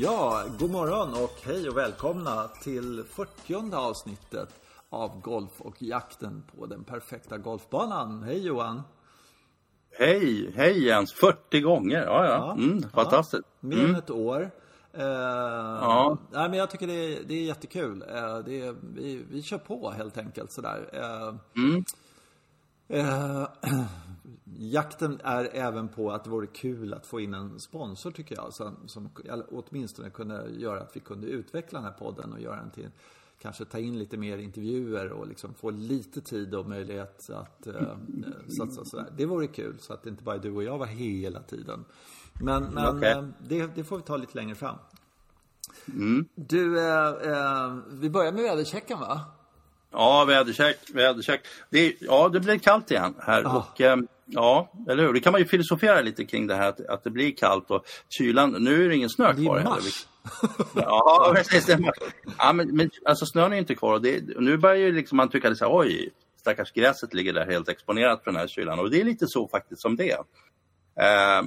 Ja, god morgon och hej och välkomna till 40 avsnittet av Golf och jakten på den perfekta golfbanan. Hej Johan! Hej, hej Jens! 40 gånger, ja ja. Mm, fantastiskt. Ja, mer än ett år. Eh, ja. nej, men jag tycker det är, det är jättekul. Eh, det är, vi, vi kör på helt enkelt sådär. Eh, mm. Eh, jakten är även på att det vore kul att få in en sponsor tycker jag. Som, som åtminstone kunde göra att vi kunde utveckla den här podden och göra den till kanske ta in lite mer intervjuer och liksom få lite tid och möjlighet att eh, satsa sådär. Det vore kul så att det inte bara är du och jag var hela tiden. Men, men okay. eh, det, det, får vi ta lite längre fram. Mm. Du, eh, eh vi börjar med väderchecken va? Ja, vädercheck, vädercheck. Det, ja, det blir kallt igen här. Ah. Och, eh, ja, eller hur? Det kan man ju filosofera lite kring det här att, att det blir kallt och kylan. Nu är det ingen snö kvar. Det är mars. ja, precis. Ja, men, men alltså snön är inte kvar det, nu börjar ju liksom man tycka att oj, stackars gräset ligger där helt exponerat för den här kylan och det är lite så faktiskt som det är. Eh,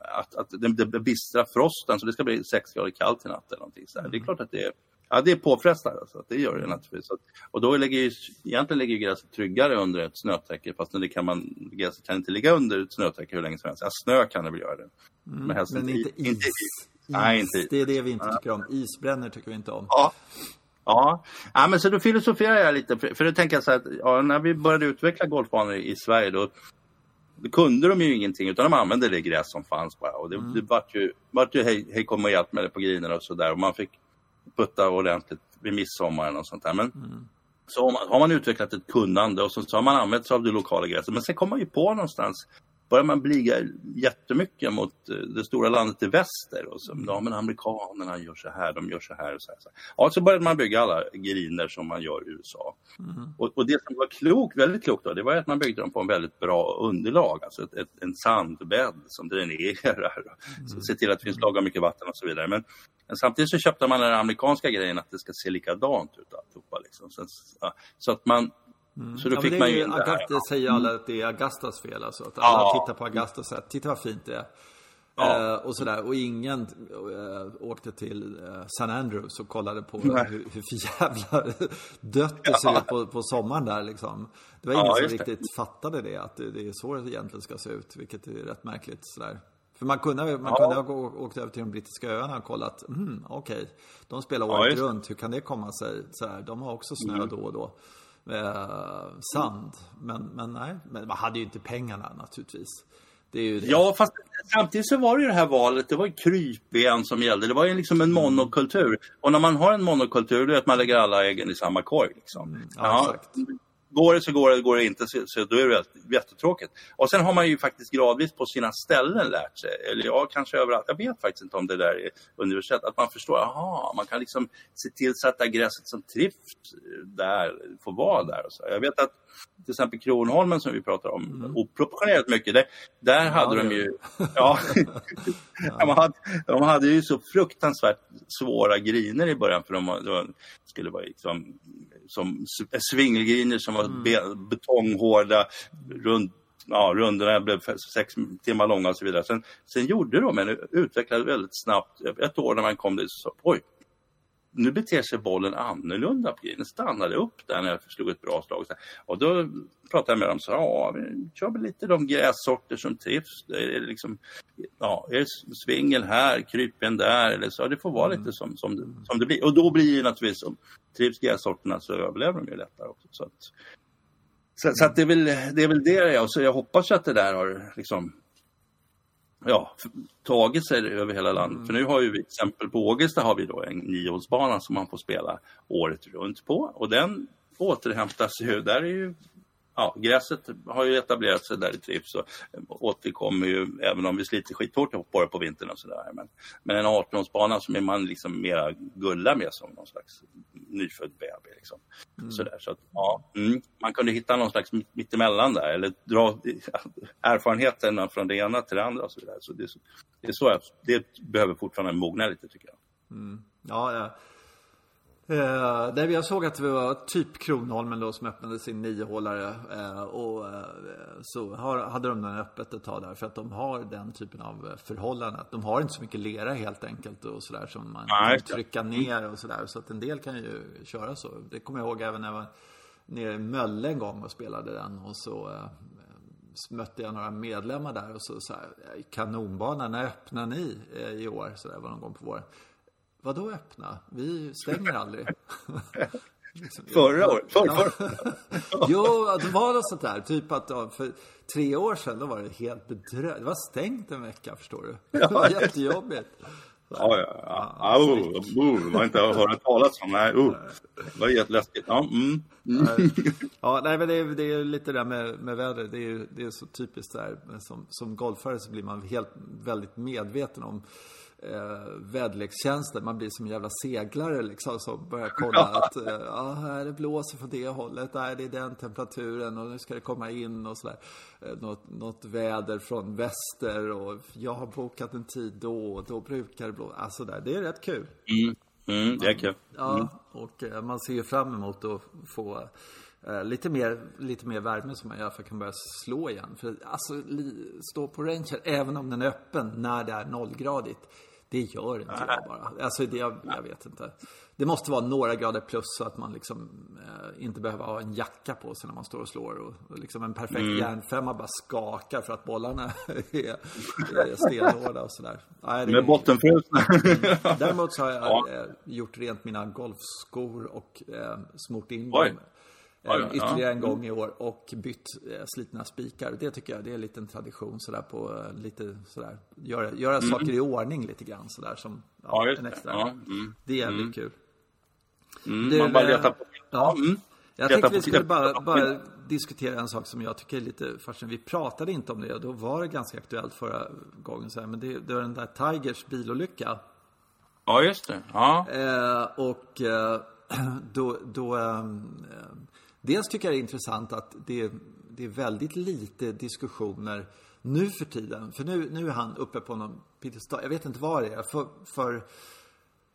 att, att den, den bistra frosten, så det ska bli 6 grader kallt i natt eller någonting. Så här. Det är klart att det är Ja, det är påfrestande. Alltså. Det gör det naturligtvis. Och då ligger ju, egentligen ligger gräset tryggare under ett snötäcke fast det kan man, gräset kan inte ligga under ett snötäcke hur länge som helst. Ja, snö kan det väl göra det. Mm, men, men inte is. Inte is. Nej, inte is. Det är det vi inte tycker om. Isbrännor tycker vi inte om. Ja. Ja, ja men så då filosoferar jag lite. För, för då tänker jag så här att ja, när vi började utveckla golfbanor i Sverige då, då kunde de ju ingenting utan de använde det gräs som fanns bara. Och det, mm. det vart ju, vart ju hej, hej kom och hjälp med det på grinerna och sådär. Och man fick putta ordentligt vid midsommar och sånt där. Men mm. så har man, har man, utvecklat ett kunnande och så, så har man använt sig av det lokala gräset. Men sen kommer man ju på någonstans börjar man bliga jättemycket mot eh, det stora landet i väster. Och så, ja, men amerikanerna gör så här, de gör så här. Och så, här, så, här. Ja, så började man bygga alla griner som man gör i USA. Mm. Och, och, det som var klokt, väldigt klokt då, det var att man byggde dem på en väldigt bra underlag. Alltså ett, ett, en sandbädd som dränerar. Mm. Så se till att det finns lagom mycket vatten och så vidare. Men, men, samtidigt så köpte man den amerikanska grejen att det ska se likadant ut alltihopa. Liksom. Så, så att man Mm. Så då ja, fick man ju in det här. Det säger alla att det är Agastas fel alltså. Att alla ja. tittar på Agasta och säger titta vad fint det är. Ja. Eh, och sådär. Och ingen eh, åkte till eh, San Andrews och kollade på hur, hur jävla dött det ser ut på, på sommaren där liksom. Det var ingen ja, som riktigt det. fattade det, att det, det, är så det egentligen ska se ut. Vilket är rätt märkligt sådär. För man kunde, man kunde ha åkt över till de brittiska öarna och kollat, mm, okej, okay. de spelar året runt, hur kan det komma sig? Så här, de har också snö mm. då och då eh, sand. Men, men nej, men man hade ju inte pengarna naturligtvis. Ja, fast samtidigt så var det ju det här valet, det var krypben som gällde. Det var ju liksom en mm. monokultur. Och när man har en monokultur, då är det att man lägger alla äggen i samma korg. Liksom. Mm, ja, ja. Går det så går det, går det inte så, så då är det jättetråkigt. Och sen har man ju faktiskt gradvis på sina ställen lärt sig, eller ja, kanske överallt, jag vet faktiskt inte om det där är universellt, att man förstår, aha, man kan liksom se till så att gräset som trivs där får vara där. Och så. Jag vet att till exempel Kronholmen som vi pratar om, mm. oproportionerligt mycket, det, där ja, hade de ju... Ja, de, hade, de hade ju så fruktansvärt svåra griner i början för de, de skulle vara liksom, som svingelgriner som var mm. betonghårda, runt ja, rundorna blev sex timmar långa och så vidare. Sen, sen gjorde de en, utvecklade väldigt snabbt, ett år när man kom dit, så oj, nu beter sig bollen annorlunda på grinen. Stannade upp där när jag slog ett bra slag. Och då pratade jag med dem och sa, ja, vi kör väl lite de grässorter som trivs. Det är liksom, ja, är det svingel här, krypen där eller så. Det får vara mm. lite som, som, som det blir. Och då blir det naturligtvis, om trivs grässorterna så överlever de ju lättare också. Så, att, så, så att det, är väl, det är väl det jag, så jag hoppas att det där har liksom ja, tagit sig över hela landet. Mm. För nu har ju vi till exempel på Ågesta har vi då en niohålsbana som man får spela året runt på och den återhämtas ju. Där är ju ja, gräset har ju etablerat sig där i trivs och återkommer ju även om vi sliter skithårt på det på vintern och sådär. Men, men en 18-årsbana som är man liksom mera gullar med som någon slags nyfödd bebis. Liksom. Mm. Sådär, så att, ja, mm, man kunde hitta någon slags mittemellan där eller dra erfarenheterna från det ena till det andra. Och så. Så det, det, är så jag, det behöver fortfarande mogna lite tycker jag. Mm. Ja, ja. Eh, där jag såg att det var typ Kronholmen då som öppnade sin niohålare. Eh, och eh, så har, hade de den öppet ett tag där för att de har den typen av förhållanden. De har inte så mycket lera helt enkelt och sådär som man kan trycka ner och sådär. Så att en del kan ju köra så. Det kommer jag ihåg även när jag var nere i Mölle en gång och spelade den. Och så eh, mötte jag några medlemmar där och så sa kanonbana, när öppnar ni i år? Så där var någon gång på våren. Vadå öppna? Vi stänger aldrig. Förra året? För, för. jo, det var något sånt där. Typ att för tre år sedan då var det helt bedrövligt. Det var stängt en vecka, förstår du. Det var jättejobbigt. Ja, ja, ja. ja oh, oh, man inte hört talas om. Nej, oh. Det var jätteläskigt. Ja, mm. Mm. ja, nej, men det är, det är lite det där med, med vädret. Det är, det är så typiskt där. Som, som golfare så blir man helt, väldigt medveten om eh, väderlekstjänsten. Man blir som en jävla seglare liksom som börjar kolla att eh, ja, här det blåser från det hållet, nej, det är den temperaturen och nu ska det komma in och sådär. Eh, något, något väder från väster och jag har bokat en tid då och då brukar det blåsa. Alltså där, det är rätt kul. Mm. Mm, det är kul. Mm. Ja, och eh, man ser ju fram emot att få Uh, lite, mer, lite mer värme som man gör för att kan börja slå igen. För alltså, stå på rangen, även om den är öppen, när det är nollgradigt. Det gör inte Nej. jag bara. Alltså, det, jag, jag, vet inte. Det måste vara några grader plus så att man liksom eh, inte behöver ha en jacka på sig när man står och slår. Och, och liksom en perfekt mm. järnfemma bara skakar för att bollarna är, är stenhårda och sådär. Nej, Med bottenfrusna. Däremot så har jag ja. eh, gjort rent mina golfskor och eh, smort in Oj. dem Ja, ja, ytterligare en gång i år och bytt eh, slitna spikar. Det tycker jag det är en liten tradition sådär på eh, lite sådär. Göra, göra mm. saker i ordning lite grann sådär som ja, en extra. Ja, mm. Det är jävligt mm. kul. Mm, du, man bara letar på... Ja. Mm. Jag tänkte vi skulle bara, bara diskutera en sak som jag tycker är lite fascinerande. Vi pratade inte om det och då var det ganska aktuellt förra gången. Så här, men det, det var den där Tigers bilolycka. Ja, just det. Ja. Eh, och eh, då, då eh, Dels tycker jag det är intressant att det, det är väldigt lite diskussioner nu för tiden. För nu, nu är han uppe på någon piedestal. Jag vet inte vad det är. För, för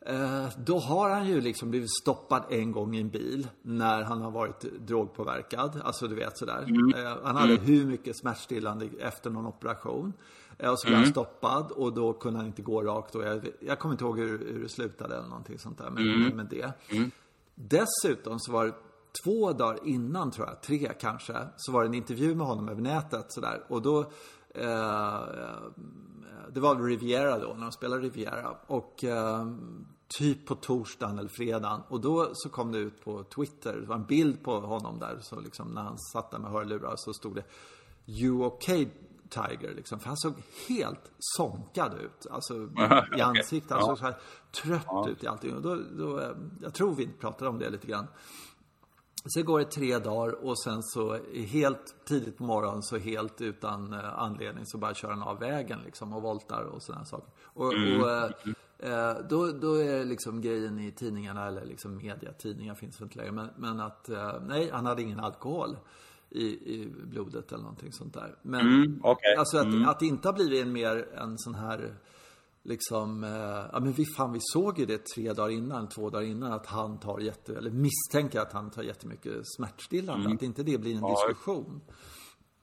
eh, då har han ju liksom blivit stoppad en gång i en bil när han har varit drogpåverkad. Alltså du vet sådär. Mm. Eh, han hade mm. hur mycket smärtstillande efter någon operation. Eh, och så blev mm. han stoppad och då kunde han inte gå rakt. Och jag, jag kommer inte ihåg hur, hur det slutade eller någonting sånt där med, mm. med det. Mm. Dessutom så var det två dagar innan, tror jag, tre kanske, så var det en intervju med honom över nätet sådär. Och då, eh, det var Riviera då, när de spelade Riviera. Och eh, typ på torsdagen eller fredagen. Och då så kom det ut på Twitter, det var en bild på honom där, så liksom när han satt där med hörlurar så stod det You okay Tiger liksom. För han såg helt sonkad ut. Alltså i ansiktet. Han såg så här trött ja. ut i allting. Och då, då, eh, jag tror vi pratade om det lite grann. Sen går det tre dagar och sen så helt tidigt på morgonen så helt utan eh, anledning så bara kör han av vägen liksom och voltar och sådana saker. Och, mm. och eh, eh, då, då är liksom grejen i tidningarna, eller liksom media, tidningar finns väl inte längre, men, men att eh, nej, han hade ingen alkohol i, i blodet eller någonting sånt där. Men mm, okay. alltså att, mm. att det inte har blivit en mer en sån här liksom, eh, ja men vi fan vi såg ju det tre dagar innan, två dagar innan att han tar jätte, eller misstänker att han tar jättemycket smärtstillande. Mm. Att inte det blir en ja. diskussion.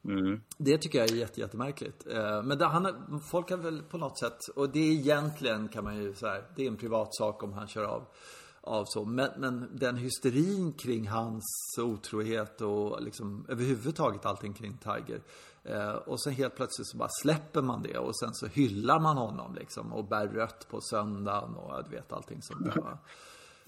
Mm. Det tycker jag är jätte, jättemärkligt. Eh, men det, han, folk har väl på något sätt, och det är egentligen kan man ju säga, det är en privat sak om han kör av av så. Men, men den hysterin kring hans otrohet och liksom överhuvudtaget allting kring Tiger. Eh, och sen helt plötsligt så bara släpper man det och sen så hyllar man honom liksom och bär rött på söndagen och du vet allting sånt där.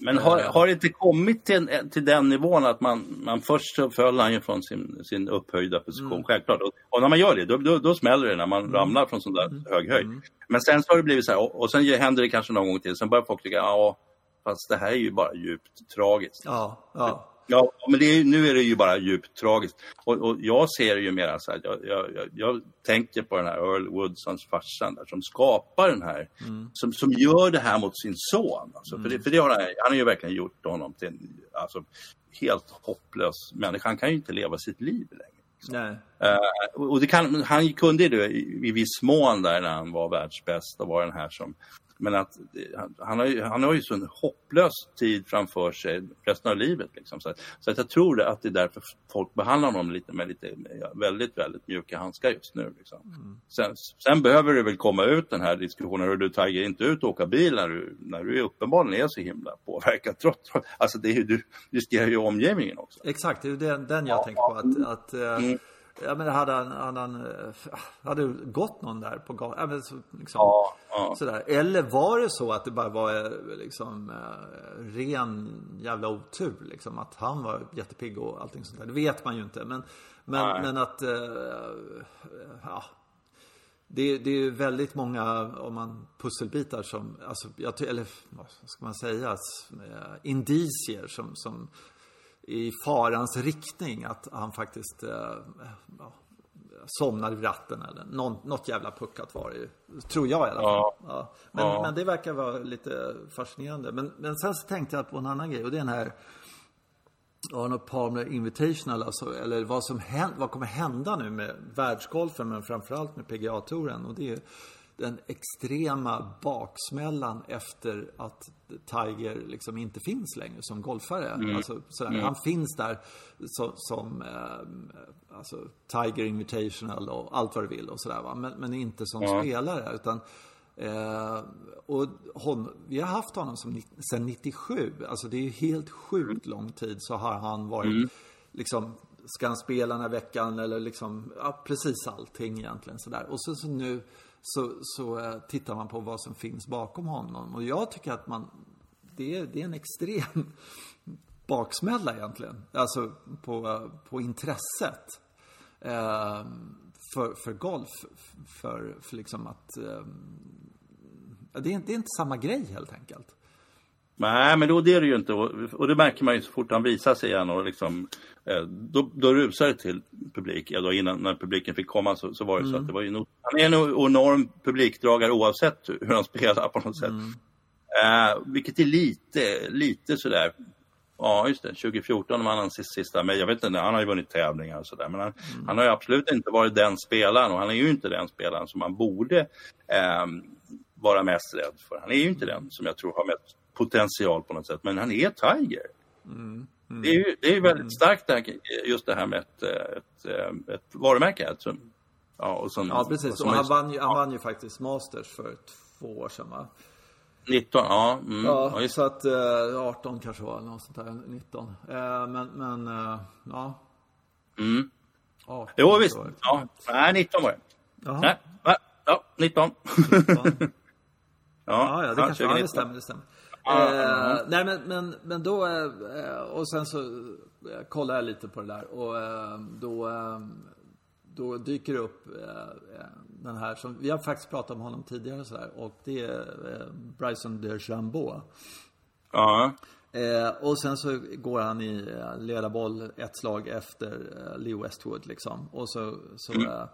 Men har, eh. har det inte kommit till, till den nivån att man, man först så föll han ju från sin, sin upphöjda position, mm. självklart. Och, och, när man gör det, då, då, då smäller det när man mm. ramlar från sån där mm. hög höjd. Mm. Men sen så har det blivit så här, och, och sen händer det kanske någon gång till, sen börjar folk tycka, ja, fast det här är ju bara djupt tragiskt. Ja, ja. Ja, men är, nu är det ju bara djupt tragiskt. Och, och jag ser det ju mer så här, jag, jag, jag, tänker på den här Earl Woodsons farsan där, som skapar den här, mm. som, som gör det här mot sin son. Alltså, mm. För, det, för det har han, han har ju verkligen gjort honom till en alltså, helt hopplös människa. Han kan ju inte leva sitt liv längre. Uh, och det kan, han kunde det i, i viss mån där när han var världsbäst och var den här som men att han, har ju, han har ju så en hopplös tid framför sig resten av livet. Liksom. Så, så att jag tror att det är därför folk behandlar honom lite med lite väldigt, väldigt mjuka handskar just nu. Liksom. Mm. Sen, sen, behöver det väl komma ut den här diskussionen, hur du Tiger inte ut och åka bil när du, när du uppenbarligen är så himla påverkad. Trots, alltså det är, du riskerar ju omgivningen också. Exakt, det är den, den jag ja, tänker på. Att, att eh, mm. Ja men hade han, hade han eh, hade gått någon där på gatan? Ja, liksom, ja, ja. Sådär. Eller var det så att det bara var eh, liksom eh, ren jävla otur liksom? Att han var jättepigg och allting sånt där. Det vet man ju inte. Men, men, men att, ja. Det, det är väldigt många, om man pusselbitar som, alltså, jag, eller vad ska man säga, indicier som, som i farans riktning att han faktiskt eh, ja, somnar vid ratten eller någon, något jävla puckat var det ju. Tror jag i alla fall. Ja. ja. Men, ja. men, det verkar vara lite fascinerande. Men, men sen så tänkte jag på en annan grej och det är den här Arnold Palmer Invitational, alltså, eller vad som händer, vad kommer hända nu med världsgolfen men framförallt med PGA-touren. Och det är den extrema baksmällan efter att Tiger liksom inte finns längre som golfare. Mm. Alltså. Mm. Han finns där som, som eh, alltså, Tiger Invitational och allt vad du vill och sådär va. Men, men inte som ja. spelare. Utan, eh, och hon, vi har haft honom som, sedan 97. Alltså det är ju helt sjukt lång tid så har han varit mm. liksom Ska han spela den här veckan eller liksom, ja precis allting egentligen sådär. Och så, så nu så, så eh, tittar man på vad som finns bakom honom. Och jag tycker att man, det är, det är en extrem baksmälla egentligen. Alltså på, eh, på intresset. Eh, för, för golf. För, för liksom att... Eh, det, är, det är inte samma grej helt enkelt. Nej, men då det är det ju inte. Och, det märker man ju så fort han visar sig igen. Och liksom, eh, då, då rusar det till publik. Ja, då innan när publiken fick komma så, så var det mm. så att mm. det var ju no Han är en enorm publikdragare oavsett hur han spelar på något sätt. Mm. Eh, vilket är lite, lite sådär. Ja, just det. 2014 var han sista, sista men jag vet inte, han har ju vunnit tävlingar och sådär. Men han, mm. han, har ju absolut inte varit den spelaren och han är ju inte den spelaren som man borde eh, vara mest rädd för. Han är ju inte den som jag tror har mest potential på något sätt, men han är Tiger. Mm. Mm. Det är ju det är väldigt mm. starkt det här, just det här med ett, ett, ett, varumärke. Alltså. Ja, och som, ja, precis. Och han, vann ju, han vann ju faktiskt Masters för två år sedan, va? 19, ja. Mm. Ja, ja så att eh, 18 kanske var, något sånt där. 19. Eh, men, men eh, ja. Mm. 18, jo, visst. Ja. Nej, 19 var det. Jaha. Nej, ja, 19. 19. ja, ja, det kanske ja, det stämmer. Det stämmer. Eh, nej men, men, men då, eh, och sen så eh, kollar jag lite på det där och eh, då, eh, då dyker det upp eh, den här som, vi har faktiskt pratat om honom tidigare så här, och det är Bryson DeChambeau. Ja. och sen så går han i ledarboll ett slag efter Lee Westwood liksom. Och så, så mm.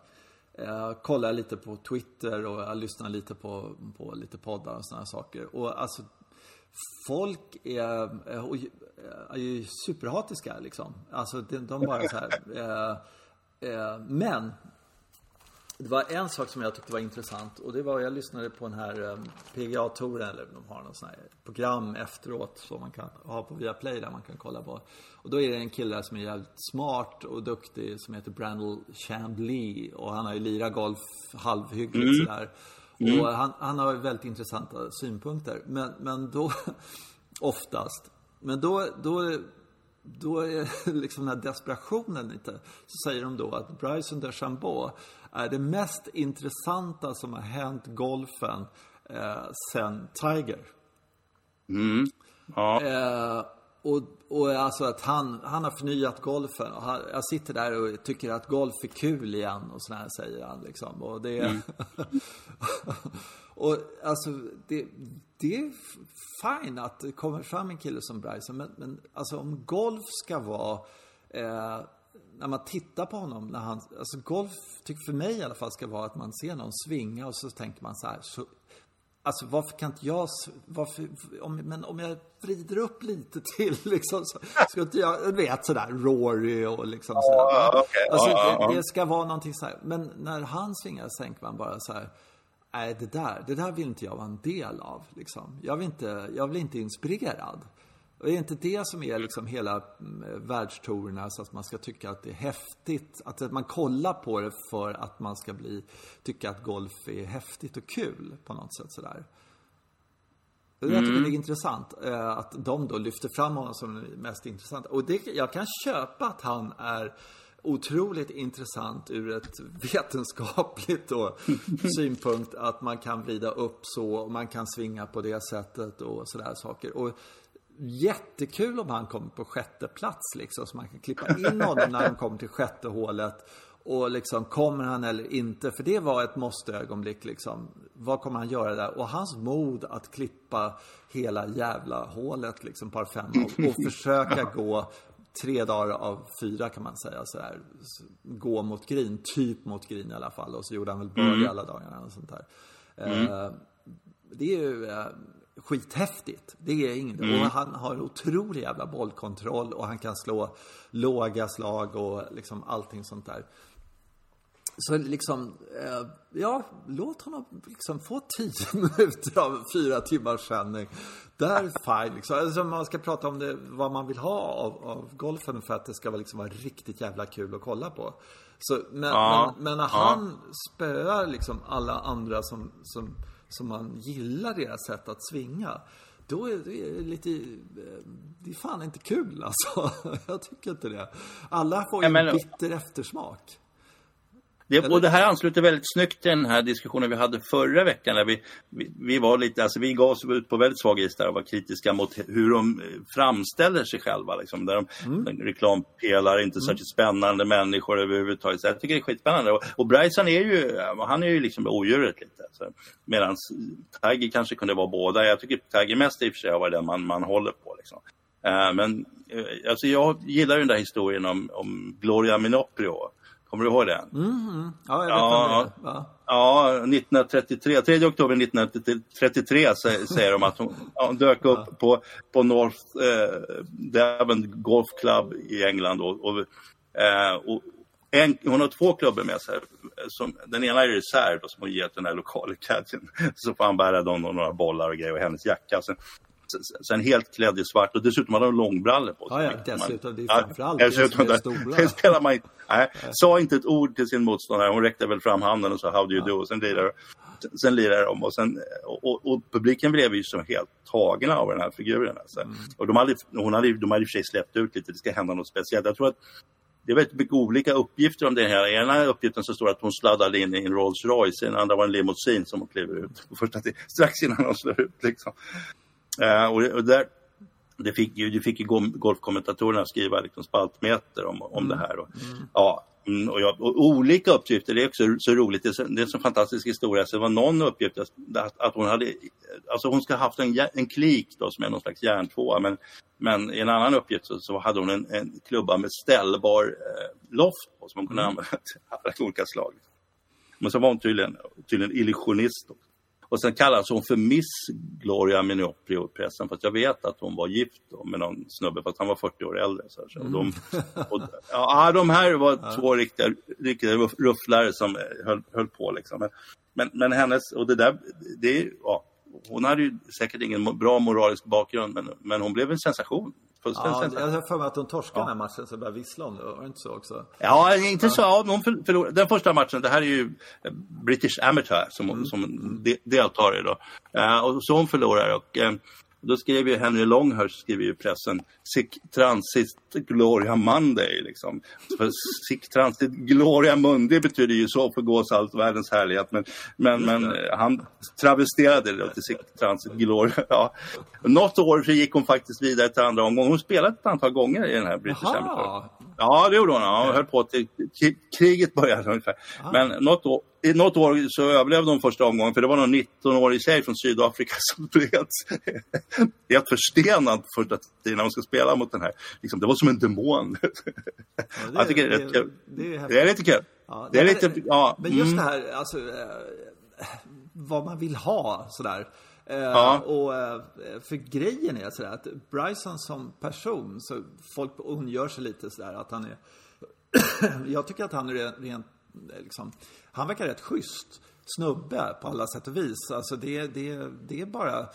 Eh, kollar jag lite på Twitter och jag lyssnar lite på, på lite poddar och sådana saker. Och alltså folk är, eh, är ju superhatiska liksom. Alltså de, de bara så här. Eh, eh, men det var en sak som jag tyckte var intressant och det var jag lyssnade på den här eh, PGA-touren eller de har något sånt här program efteråt som man kan ha på Viaplay där man kan kolla på. Och då är det en kille som är jävligt smart och duktig som heter Brandel Chambly och han har ju lirat golf halvhyggligt mm. sådär. Mm. Och han, han har väldigt intressanta synpunkter. Men, men då, oftast, men då, då, då är liksom den här desperationen lite. Så säger de då att Bryson DeChambeau är det mest intressanta som har hänt golfen eh, sen Tiger. Mm. Ja. Eh, och, och alltså att han, han har förnyat golfen. Och han, jag sitter där och tycker att golf är kul igen och sådär säger han liksom. Och det. Mm. och alltså det, det är fine att det kommer fram en kille som Bryson. Men, men alltså om golf ska vara eh, när man tittar på honom, när han, alltså golf, tycker för mig i alla fall, ska vara att man ser någon svinga och så tänker man så här, så Alltså varför kan inte jag, varför, om, men om jag vrider upp lite till liksom, så ska inte jag, du vet sådär, Rory och liksom sådär. okay. Alltså det, det, ska vara någonting så här. Men när han svingar så tänker man bara så här, nej det där, det där vill inte jag vara en del av. Liksom. Jag, vill inte, jag blir inte inspirerad. Och är inte det som är liksom hela mm, världstourerna, så att man ska tycka att det är häftigt, att man kollar på det för att man ska bli, tycka att golf är häftigt och kul på något sätt sådär. Jag tycker mm. det är intressant eh, att de då lyfter fram honom som den mest intressanta. Och det, jag kan köpa att han är otroligt intressant ur ett vetenskapligt då, synpunkt. Att man kan vrida upp så och man kan svinga på det sättet och sådär saker. Och jättekul om han kommer på sjätte plats liksom. Så man kan klippa in honom när han kommer till sjätte hålet. Och liksom, kommer han eller inte? För det var ett måste-ögonblick liksom. Vad kommer han göra där? Och hans mod att klippa hela jävla hålet liksom, par fem och, och försöka gå tre dagar av fyra kan man säga så här, gå mot green, typ mot green i alla fall. Och så gjorde han väl birdie mm. alla dagarna och sånt där. Mm. Eh, det är ju eh, skithäftigt. Det är inget. Mm. Och han har otrolig jävla bollkontroll och han kan slå låga slag och liksom allting sånt där. Så liksom, eh, ja, låt honom liksom få tio minuter av fyra timmars sändning. Där, fine liksom. Alltså, man ska prata om det, vad man vill ha av, av golfen för att det ska vara, liksom, vara riktigt jävla kul att kolla på. Så, men, ja, men, men, när ja. han spöar liksom alla andra som, som, som man gillar deras sätt att svinga. Då är det lite, eh, det är fan inte kul alltså. Jag tycker inte det. Alla får ju en bitter eftersmak. Det, och det här ansluter väldigt snyggt till den här diskussionen vi hade förra veckan. Där vi, vi, vi var lite, alltså vi gav oss ut på väldigt svag is där och var kritiska mot hur de framställer sig själva. Liksom, där de, mm. Reklampelare, inte mm. särskilt spännande människor överhuvudtaget. Så jag tycker det är skitspännande. Och, och Bryson är ju, han är ju liksom odjuret lite. Alltså. Medan Tiger kanske kunde vara båda. Jag tycker Tiger mest i och för sig har varit den man, man håller på. Liksom. Uh, men uh, alltså jag gillar den där historien om, om Gloria Minoprio Kommer du ihåg den? Mm, ja, jag vet ja, det va? Ja, 1933, 3 oktober 1933 säger de att hon, hon dök upp ja. på, på North eh, Devon Golf Club i England. Och, och, eh, och en, hon har två klubbor med sig. Som, den ena är reserv som hon ger till den här lokala cadgen. Så får han bära dem och några bollar och grejer och hennes jacka. Sen, sen helt klädd i svart och dessutom hade de långbrallor på sig. Ja, ja, dessutom. Det är framförallt ja, det som är. Det spelar man inte. Nej, sa inte ett ord till sin motståndare. Hon räckte väl fram handen och sa How do you do? Och sen lirade, sen lirade de. Och, sen, och, och, publiken blev ju så helt tagna av den här figuren. Alltså. Mm. Och de hade, hon hade, de hade i och för sig släppt ut lite, det ska hända något speciellt. Jag tror att det är väldigt mycket olika uppgifter om det här. I ena uppgiften så står det att hon sladdade in i en Rolls Royce, i den andra var en limousin som hon kliver ut på första strax innan hon slår ut. Liksom. Uh, och, och där, det fick ju, det fick ju golfkommentatorerna skriva liksom spaltmeter om, om mm. det här. Och, mm. ja, mm, och, jag, och, olika uppgifter, det är också så roligt. Det är, så, det är en så fantastisk historia. Så det var någon uppgift att, att hon hade, alltså hon ska ha haft en, en klik då, som är någon slags järntvåa. Men, men i en annan uppgift så, så hade hon en, en klubba med ställbar eh, loft på som hon kunde mm. använda till alla olika slag. Men så var hon tydligen, tydligen illusionist. Också. Och sen kallas hon för Miss Gloria Minoprio pressen för att jag vet att hon var gift med någon snubbe fast han var 40 år äldre. Så, här, så. Mm. De, och, ja, de här var ja. två riktiga, riktiga rufflare som höll, höll på liksom. Men, men, men, hennes, och det där, det, ja, hon hade ju säkert ingen bra moralisk bakgrund men, men hon blev en sensation Ja, jag har för mig att hon torskade ja. den här matchen så började vissla om det. Var det inte så också? Ja, inte så. Ja, hon förlorade. Den första matchen, det här är ju British Amateur som, mm. som de, deltar i då. Uh, och så hon förlorar och uh, då skrev ju Henry Longhurst skrev ju i pressen Sic transit gloria Monday. Liksom. För Sic transit gloria mundi betyder ju så förgås allt världens härlighet. Men, men, men han travesterade det till Sic transit gloria. Ja. Något år så gick hon faktiskt vidare till andra omgången. Hon spelade ett antal gånger i den här British Amateur. Ja, det gjorde hon. Hon höll på till kriget började ungefär. Men något år, i något år så överlevde hon första omgången för det var någon 19-årig tjej från Sydafrika som blev helt, förstenad första tiden när hon ska spela mot den här. Liksom, det var som en demon. Ja, det, jag tycker det. Det är, det är lite kul. Ja, det är lite, ja. Men just mm. det här, alltså, eh, vad man vill ha sådär. Eh, ja. Och eh, för grejen är sådär att Bryson som person, så folk ondgör sig lite sådär att han är jag tycker att han är rent, liksom, han verkar rätt schysst. snubbe på alla sätt och vis. Alltså det, det, det är bara...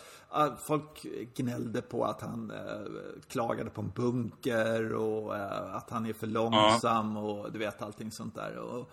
Folk gnällde på att han eh, klagade på en bunker och eh, att han är för långsam ja. och du vet allting sånt där. Och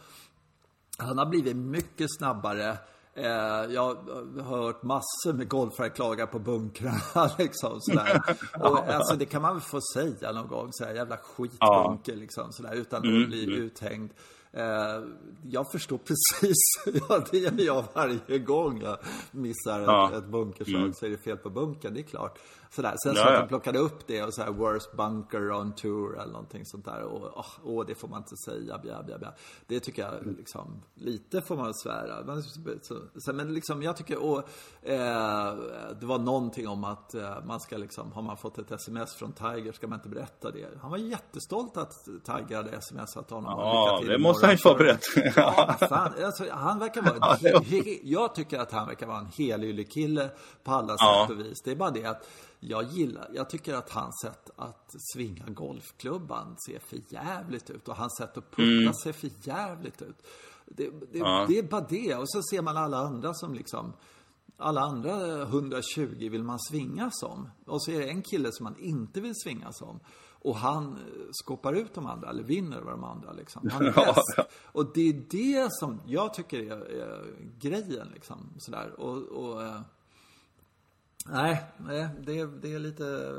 han har blivit mycket snabbare. Eh, jag har hört massor med golfare klaga på bunkrarna liksom sådär. Och, alltså det kan man väl få säga någon gång, såhär jävla skitbunker liksom sådär utan att mm, bli mm. uthängd. Eh, jag förstår precis, ja, det gör jag varje gång jag missar ja. ett, ett bunkerslag mm. så är det fel på bunkern, det är klart. Sådär. Sen så ja, att de plockade upp det och så här worst bunker on tour eller någonting sånt där. Och åh, oh, det får man inte säga, bja, bja, bja. Det tycker jag liksom, lite får man svära. Men, så, men liksom, jag tycker, och, eh, det var någonting om att eh, man ska liksom, har man fått ett sms från Tiger ska man inte berätta det. Han var jättestolt att Tiger hade smsat honom. Ja, det måste han ju få berätta. ja, fan, alltså, han verkar vara, jag tycker att han verkar vara en helylle kille på alla sätt och vis. Det är bara det att jag gillar, jag tycker att hans sätt att svinga golfklubban ser för jävligt ut och hans sätt att putta mm. ser för jävligt ut. Det, det, ja. det, är bara det. Och så ser man alla andra som liksom alla andra 120 vill man svinga som. Och så är det en kille som man inte vill svinga som. Och han skåpar ut de andra, eller vinner över de andra liksom. Han är bäst. Ja. Och det är det som jag tycker är, är grejen liksom. Sådär. Och, och eh, Nej, det, det är lite,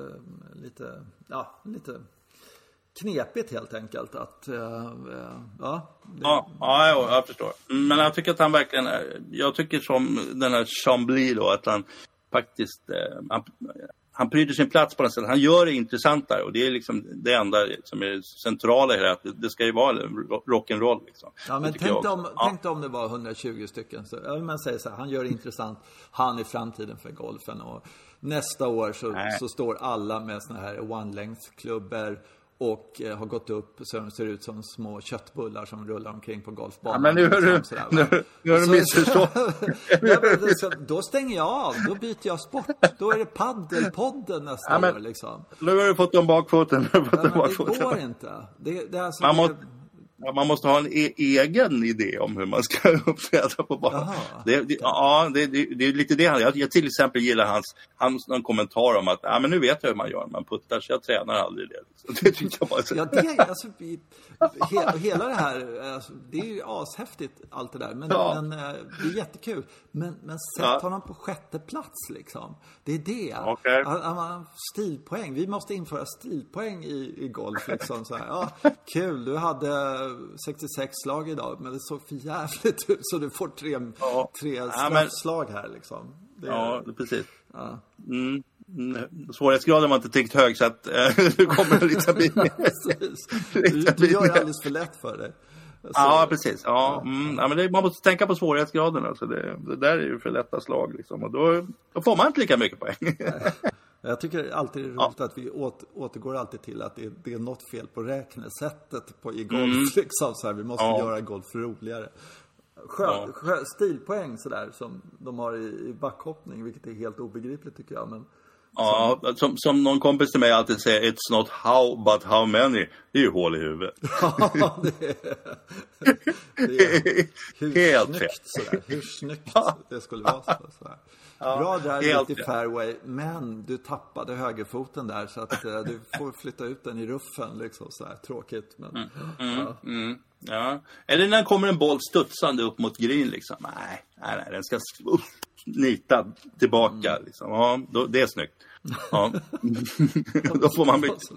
lite, ja, lite knepigt helt enkelt att, eh, eh, ja. Det... Ja, ja, jag förstår. Men jag tycker att han verkligen, är, jag tycker som den här Chambly då, att han faktiskt, eh, han, han pryder sin plats på något sätt. Han gör det intressantare och det är liksom det enda som är centrala i det här. Att det ska ju vara rock'n'roll liksom. Ja, men tänk om, ja. tänk om det var 120 stycken. Så, man säger så här, han gör det intressant. Han är framtiden för golfen och nästa år så, så står alla med såna här one-length-klubbor och eh, har gått upp så de ser ut som små köttbullar som rullar omkring på golfbanan. Ja, men nu har du, nu, nu har du missförstått. då stänger jag av, då byter jag sport. Då är det paddelpodden nästa ja, men, år liksom. Nu har du fått dem bakfoten. Ja, det går inte. Det, det är alltså Man måste... Man måste ha en e egen idé om hur man ska uppträda på banan. Det, det, ja, det, det, är lite det han jag, jag till exempel gillar hans, hans någon kommentar om att ah, men nu vet jag hur man gör, man puttar så jag tränar aldrig det. Liksom. Det tycker jag bara så. Ja, det, alltså, he, hela det här, alltså, det är ju ashäftigt allt det där. Men, ja. men eh, det är jättekul. Men, men sätt ja. honom på sjätte plats liksom. Det är det. Okay. Stilpoäng. Vi måste införa stilpoäng i, i golf liksom. Så här, ja, kul, du hade 66 slag idag, men det såg för jävligt ut så du får tre, ja. tre straffslag här liksom. Det, ja, precis. Ja. Mm. Mm. Svårighetsgraden var inte tillräckligt hög så att äh, du kommer lite bli mer. precis. Du, du gör det alldeles för lätt för dig. Så, ja, precis. Ja, mm, ja men det, man måste tänka på svårighetsgraden. Alltså det, det där är ju för lätta slag. Liksom, och då, då får man inte lika mycket poäng. Jag tycker alltid det är roligt ja. att vi åter, återgår alltid till att det, det, är något fel på räknesättet på, i golf. Mm. Liksom, så här, vi måste ja. göra golf roligare. Skön, ja. stilpoäng sådär som de har i, i backhoppning, vilket är helt obegripligt tycker jag. Men, Ja, som, som någon kompis till mig alltid säger, it's not how but how many. Det är ju hål i huvudet. Ja, det är, det är hur Helt snyggt sådär. Hur snyggt det skulle vara. Sådär. Ja, Bra drive ut i fairway, men du tappade högerfoten där så att uh, du får flytta ut den i ruffen liksom sådär. Tråkigt men... Mm, mm, ja. Mm, ja. Eller när kommer en boll studsande upp mot green liksom. Nej, nej, nej den ska upp, nita tillbaka mm. liksom. Ja, då, det är snyggt. Ja. då får man mycket.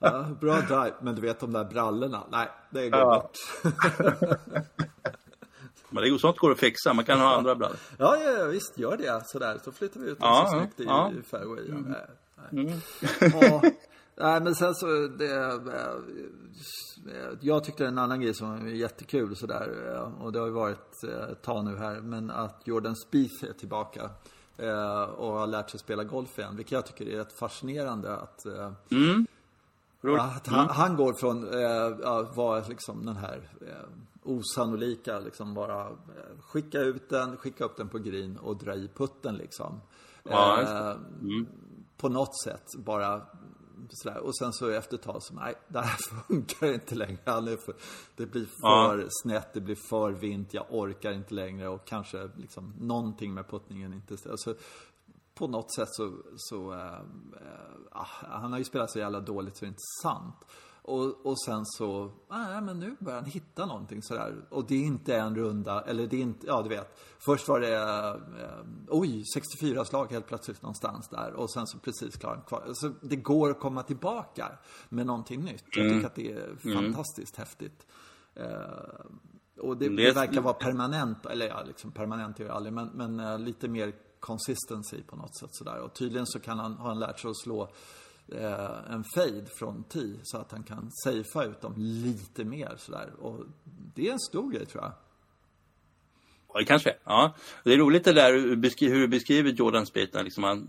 Ja, bra drive, men du vet de där brallorna? Nej, det går ja. bort. Men det är sånt går att fixa, man kan ha andra brallor. Ja, ja, visst, gör det sådär. Så flyttar vi ut dem så snyggt ja. i fairway. Mm. Nej. Mm. Och, nej, men sen så, det, eh, jag tyckte en annan grej som var jättekul sådär, eh, och det har ju varit eh, ett tag nu här, men att Jordan Spieth är tillbaka och har lärt sig spela golf igen, vilket jag tycker är rätt fascinerande att mm. Att han, mm. han, går från eh, att vara liksom den här eh, osannolika, liksom bara eh, skicka ut den, skicka upp den på green och dra i putten liksom. Ja, eh, mm. På något sätt bara sådär. Och sen så efter ett tag så, nej, det här funkar inte längre. För, det blir för ja. snett, det blir för vint, jag orkar inte längre och kanske liksom någonting med puttningen inte alltså, På något sätt så, så äh, han har ju spelat så jävla dåligt så det är inte sant. Och, och sen så, nej men nu börjar han hitta någonting sådär. Och det är inte en runda, eller det är inte, ja du vet. Först var det, eh, oj, 64 slag helt plötsligt någonstans där. Och sen så precis klar kvar. Så det går att komma tillbaka med någonting nytt. Jag tycker mm. att det är mm. fantastiskt mm. häftigt. Eh, och det, det, verkar vara permanent, eller ja, liksom permanent är det aldrig, men, men uh, lite mer consistency på något sätt sådär. Och tydligen så kan han, har han lärt sig att slå eh, en fade från T så att han kan safea ut dem lite mer sådär. Och det är en stor grej tror jag. Ja, det kanske Ja. Det är roligt det där hur du beskriver Jordan Spieth. Liksom han,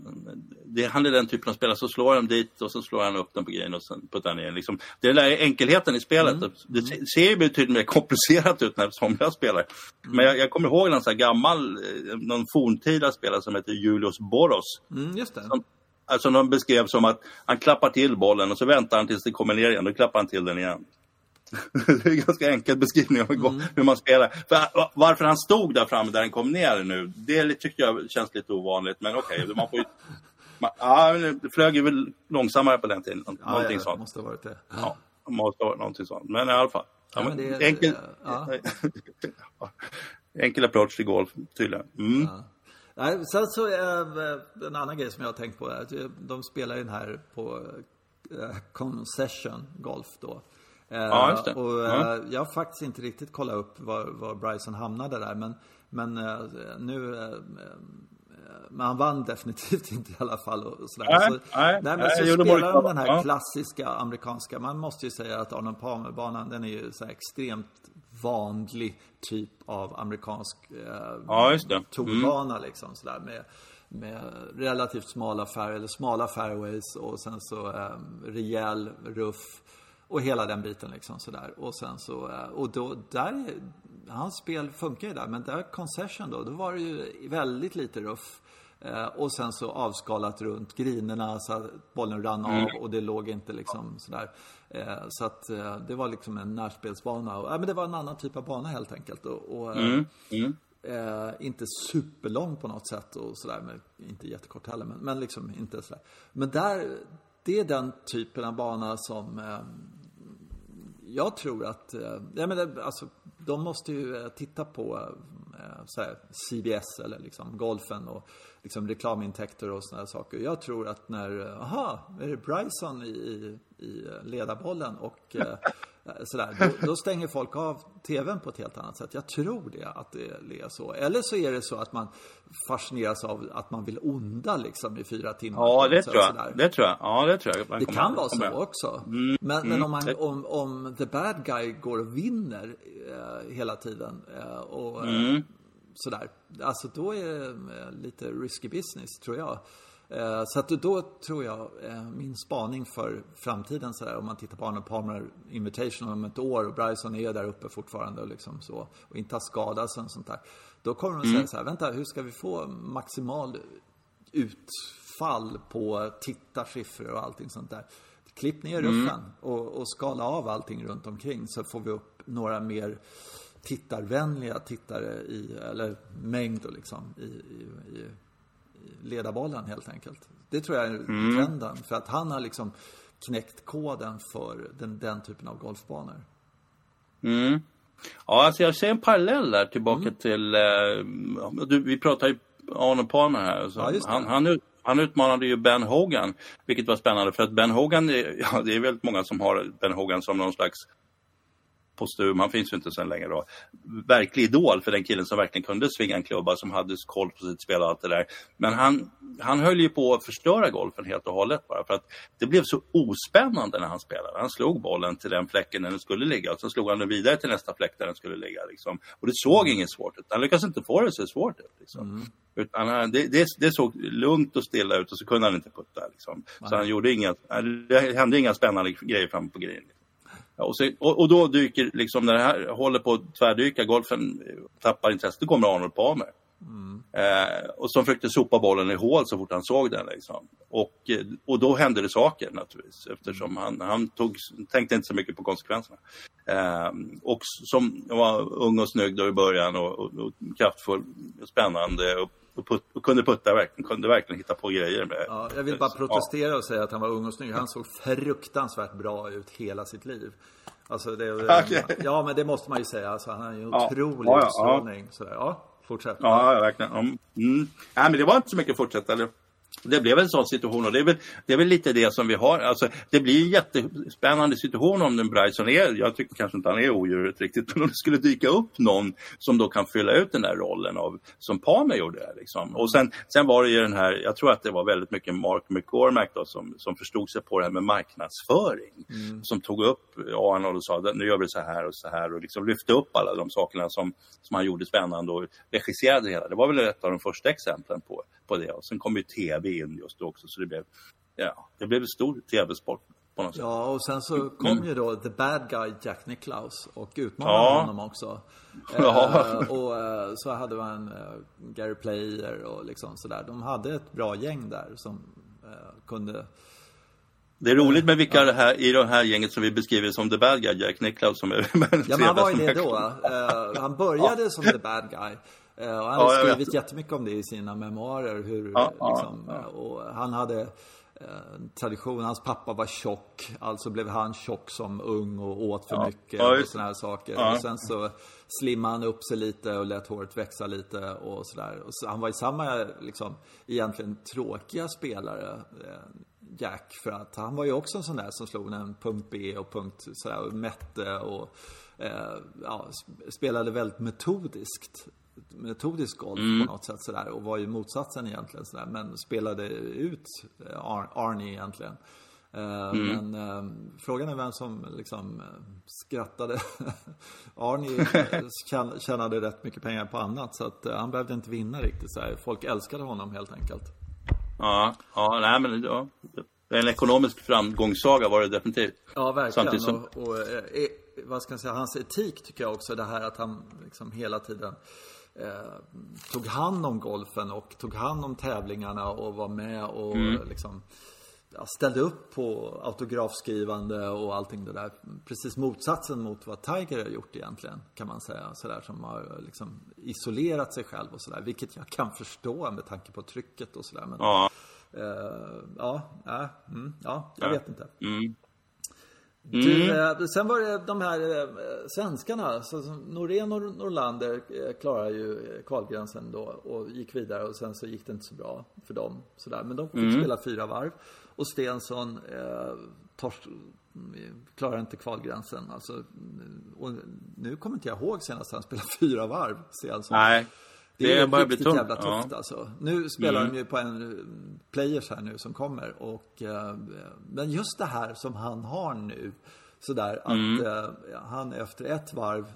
det, han är den typen av spelare, så slår han dit och så slår han upp den på grejen och sen puttar ner liksom, Det är den där enkelheten i spelet. Mm. Det ser ju betydligt mer komplicerat ut när somliga spelar. Mm. Men jag, jag, kommer ihåg någon här gammal, eh, någon forntida spelare som heter Julius Boros. Mm, just det. Som, Alltså de beskrev som att han klappar till bollen och så väntar han tills det kommer ner igen. Då klappar han till den igen. det är en ganska enkel beskrivning av mm. hur man spelar. För, varför han stod där framme där den kom ner nu, det tycker jag känns lite ovanligt. Men okej, okay, man får ju... Man, ja, det flög ju väl långsammare på den tiden. Ja, någonting ja, sånt. måste ha varit det. Ja, måste ha varit någonting sånt. Men i alla fall. Ja, men det, enkel, ja. enkel approach till golf, tydligen. Mm. Nej, sen så är eh, en annan grej som jag har tänkt på. Att de spelar ju den här på eh, Concession Golf då. Eh, ja, just det. Och ja. jag har faktiskt inte riktigt kollat upp var, var Bryson hamnade där. Men, men nu men han vann definitivt inte i alla fall. Och sådär. Nej, så, nej, nej, men så spelar de den här klassiska amerikanska. Man måste ju säga att Arnold Palmer-banan den är ju så extremt vanlig typ av amerikansk eh, ja, torbana mm. liksom sådär med, med relativt smala fair, eller smala fairways och sen så eh, rejäl ruff och hela den biten liksom sådär. Och sen så, eh, och då, där, hans spel funkar ju där, men där concession då, då var det ju väldigt lite ruff. Eh, och sen så avskalat runt grinerna så att bollen rann av mm. och det låg inte liksom sådär. Eh, så att eh, det var liksom en närspelsbana. Och, men det var en annan typ av bana helt enkelt. Och, och mm. Mm. Eh, inte superlång på något sätt och sådär. Men inte jättekort heller. Men, men liksom inte sådär. Men där, det är den typen av bana som eh, jag tror att, eh, ja men alltså, de måste ju titta på såhär, CBS eller liksom golfen och liksom reklamintäkter och sådana saker. Jag tror att när, aha, är det Bryson i, i, i ledarbollen och eh, sådär, då, då, stänger folk av TVn på ett helt annat sätt. Jag tror det, att det är så. Eller så är det så att man fascineras av att man vill onda liksom i fyra timmar. Ja, det tror jag. Det tror jag. Ja, det tror jag. det kan vara så också. Mm, men, mm, men om, man, om, om the bad guy går och vinner eh, hela tiden eh, och mm sådär. Alltså då är det lite risky business tror jag. Eh, så att då tror jag eh, min spaning för framtiden sådär om man tittar på Arnold Palmer Invitation om ett år och Bryson är där uppe fortfarande och liksom så och inte har skadats och sånt där. Då kommer de säga mm. så här, vänta hur ska vi få maximal utfall på tittarsiffror och allting sånt där. Klipp ner ruffen mm. och, och skala av allting runt omkring så får vi upp några mer tittarvänliga tittare i, eller mängd liksom, i, i, i ledarbollen helt enkelt. Det tror jag är mm. trenden. För att han har liksom knäckt koden för den, den typen av golfbanor. Mm. Ja, alltså jag ser en parallell där tillbaka mm. till, eh, du, vi pratar ju Arne Palmer här. Så ja, han, han, han utmanade ju Ben Hogan, vilket var spännande för att Ben Hogan, ja det är väldigt många som har Ben Hogan som någon slags postum, han finns ju inte sen länge då, verklig idol för den killen som verkligen kunde svinga en klubba, som hade koll på sitt spel och allt det där. Men han, han höll ju på att förstöra golfen helt och hållet bara för att det blev så ospännande när han spelade. Han slog bollen till den fläcken där den skulle ligga och så slog han den vidare till nästa fläck där den skulle ligga. Liksom. Och det såg mm. inget svårt ut. Han lyckades inte få det se svårt ut. Liksom. Mm. Utan, det, det, det, såg lugnt och stilla ut och så kunde han inte putta. Liksom. Så han gjorde inga, det hände inga spännande grejer framme på grejen. Och, så, och, och, då dyker, liksom när det här håller på att tvärdyka, golfen tappar intresse, då kommer Arnold Palmer. Mm. Eh, och som försökte sopa bollen i hål så fort han såg den. Liksom. Och, och då hände det saker naturligtvis eftersom han, han tog, tänkte inte så mycket på konsekvenserna. Eh, och som var ung och snygg då i början och, och, och kraftfull, spännande och och, put, och kunde putta verkligen, kunde verkligen hitta på grejer. Med, ja, jag vill bara protestera och säga att han var ung och snygg. Han såg fruktansvärt bra ut hela sitt liv. Alltså det, okay. Ja, men det måste man ju säga. Alltså, han har ju en otrolig ja, utstrålning. Ja, ja. ja, fortsätt. Ja, verkligen. Mm. Nej, men det var inte så mycket att fortsätta. Det blev en sån situation och det är, väl, det är väl lite det som vi har. Alltså, det blir en jättespännande situation om den Bryson är, jag tycker kanske inte han är odjuret riktigt, men om det skulle dyka upp någon som då kan fylla ut den där rollen av, som Palmer gjorde. Liksom. Och sen, sen var det ju den här, jag tror att det var väldigt mycket Mark McCormack då, som, som förstod sig på det här med marknadsföring. Mm. Som tog upp Arnold och sa nu gör vi så här och så här och liksom lyfte upp alla de sakerna som, som han gjorde spännande och regisserade det hela. Det var väl ett av de första exemplen på, på det. Och sen kom ju tv in just också så det blev, ja, det blev en stor tv-sport. På något sätt. Ja, och sen så kom mm. ju då the bad guy Jack Nicklaus och utmanade ja. honom också. Ja. Eh, och eh, så hade man eh, Gary Player och liksom sådär. De hade ett bra gäng där som eh, kunde det är roligt med vilka ja. här, i det här gänget som vi beskriver som the bad guy, Jack Nicklaus som är Ja, men han var ju det då. Uh, han började ja. som the bad guy. Uh, och han ja, skrivit jättemycket om det i sina memoarer. Hur, ja, liksom, ja, Och han hade tradition, hans pappa var tjock, alltså blev han tjock som ung och åt för mycket och sådana här saker. Och sen så slimmade han upp sig lite och lät håret växa lite och sådär. Så, han var ju samma, liksom, egentligen tråkiga spelare Jack för att han var ju också en sån där som slog en punkt B och punkt sådär och mätte och eh, ja, spelade väldigt metodiskt metodisk golf mm. på något sätt sådär och var ju motsatsen egentligen sådär men spelade ut eh, Ar Arnie egentligen. Eh, mm. Men eh, frågan är vem som liksom eh, skrattade. Arnie tjänade rätt mycket pengar på annat så att han behövde inte vinna riktigt så här. Folk älskade honom helt enkelt. Ja, ja nej men ja. En ekonomisk framgångssaga var det definitivt. Ja, verkligen. Som... Och, och eh, vad ska jag säga, hans etik tycker jag också, det här att han liksom hela tiden eh, tog hand om golfen och tog hand om tävlingarna och var med och mm. liksom ja, ställde upp på autografskrivande och allting det där. Precis motsatsen mot vad Tiger har gjort egentligen, kan man säga. Sådär som har liksom isolerat sig själv och sådär. Vilket jag kan förstå med tanke på trycket och sådär. Men, ja. Uh, ja, ja, mm, ja, jag ja. vet inte. Mm. Du, mm. Eh, sen var det de här eh, svenskarna. Så, Norén och Norlander eh, klarade ju kvalgränsen då och gick vidare och sen så gick det inte så bra för dem. Sådär. Men de fick mm. spela fyra varv. Och Stensson eh, tors, klarar inte kvalgränsen. Alltså, och nu kommer inte jag ihåg senast han spelade fyra varv. Stensson. Nej. Det, är bara riktigt jävla tufft ja. alltså. Nu spelar mm. de ju på en players här nu som kommer. Och, eh, men just det här som han har nu. Sådär att mm. eh, han efter ett varv,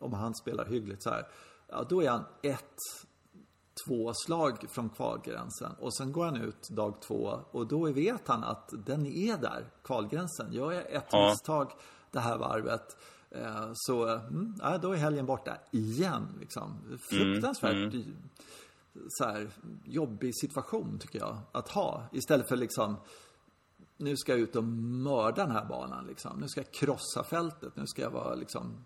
om han spelar hyggligt så här. Ja, då är han ett, två slag från kvalgränsen. Och sen går han ut dag två och då vet han att den är där, kvalgränsen. Gör jag ett ja. misstag det här varvet Eh, så mm, ja, då är helgen borta igen. Liksom. Fruktansvärt mm, mm. Så här, jobbig situation tycker jag att ha. Istället för liksom nu ska jag ut och mörda den här banan. Liksom. Nu ska jag krossa fältet. Nu ska jag vara liksom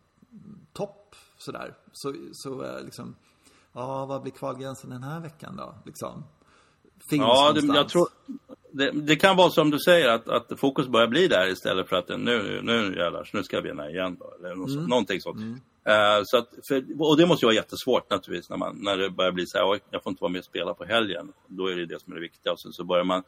topp sådär. Så, så eh, liksom, ja vad blir kvalgränsen den här veckan då? Liksom. Finns ja, det, jag tror, det, det, kan vara som du säger att, att fokus börjar bli där istället för att nu, nu jävlar, nu ska jag vinna igen. Då, eller något, mm. Någonting sånt. Mm. Uh, så att, för, och det måste ju vara jättesvårt naturligtvis när, man, när det börjar bli så här, jag får inte vara med och spela på helgen. Då är det det som är det viktiga. Och så, så, börjar, man,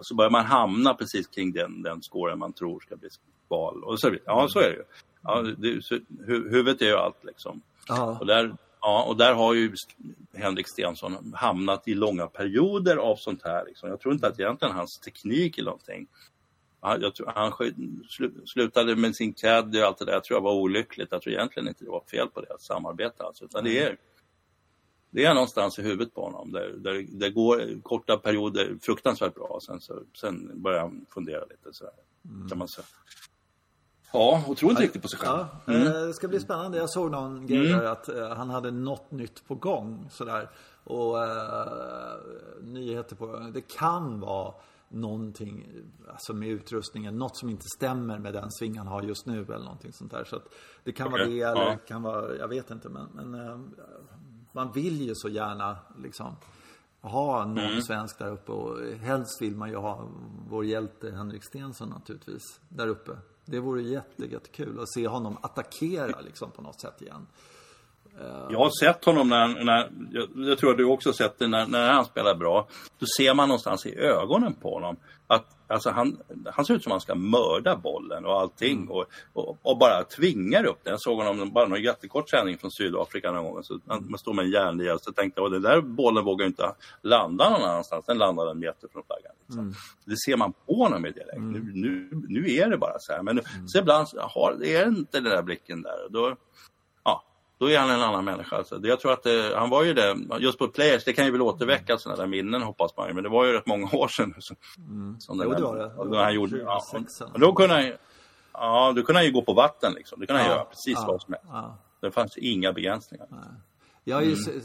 så börjar man hamna precis kring den, den scoren man tror ska bli val. Och så, ja, så är det ju. Ja, det, så, hu, huvudet är ju allt liksom. Och där, Ja, och där har ju Henrik Stensson hamnat i långa perioder av sånt här. Liksom. Jag tror inte att egentligen hans teknik är någonting. Jag tror, han slutade med sin caddy och allt det där. Jag tror jag var olyckligt. Jag tror egentligen inte det var fel på det, att samarbeta. Alltså, utan det är, det är någonstans i huvudet på honom. Där, där, det går korta perioder fruktansvärt bra. Sen, så, sen börjar han fundera lite. Så mm. kan man säga. Ja, och tror inte riktigt på sig själv. Ja, mm. Det ska bli spännande. Jag såg någon grej mm. där att uh, han hade något nytt på gång. Sådär. Och uh, nyheter på Det kan vara någonting alltså med utrustningen, något som inte stämmer med den sving han har just nu eller någonting sånt där. Så att det kan okay. vara det eller ja. kan vara, jag vet inte men, men uh, man vill ju så gärna liksom ha någon mm. svensk där uppe och helst vill man ju ha vår hjälte Henrik Stensson naturligtvis där uppe. Det vore jättekul att se honom attackera liksom på något sätt igen. Eh. Jag har sett honom när, när jag, jag tror att du också har sett det, när, när han spelar bra. Då ser man någonstans i ögonen på honom att alltså han, han ser ut som att han ska mörda bollen och allting mm. och, och, och, bara tvingar upp den. Jag såg honom bara någon jättekort sändning från Sydafrika någon gång. Så man stod med en järnlia så tänkte jag, den där bollen vågar inte landa någon annanstans. Den landade en meter från flaggan. Liksom. Mm. Det ser man på honom i direkt. Mm. Nu, nu, nu är det bara så här. Men mm. så ibland har, är det inte den där blicken där. Då, då är han en annan människa. Alltså. Jag tror att det, han var ju det, just på Players, det kan ju väl återväcka sådana där minnen hoppas man men det var ju rätt många år sedan. Så, mm. som jo, det var det. Då han gjorde, ja, då kunde han, ja, då kunde han ju gå på vatten liksom. Det kunde han ja, göra precis ja, vad som helst. Ja. Det fanns inga begränsningar. Nej. Jag har ju mm.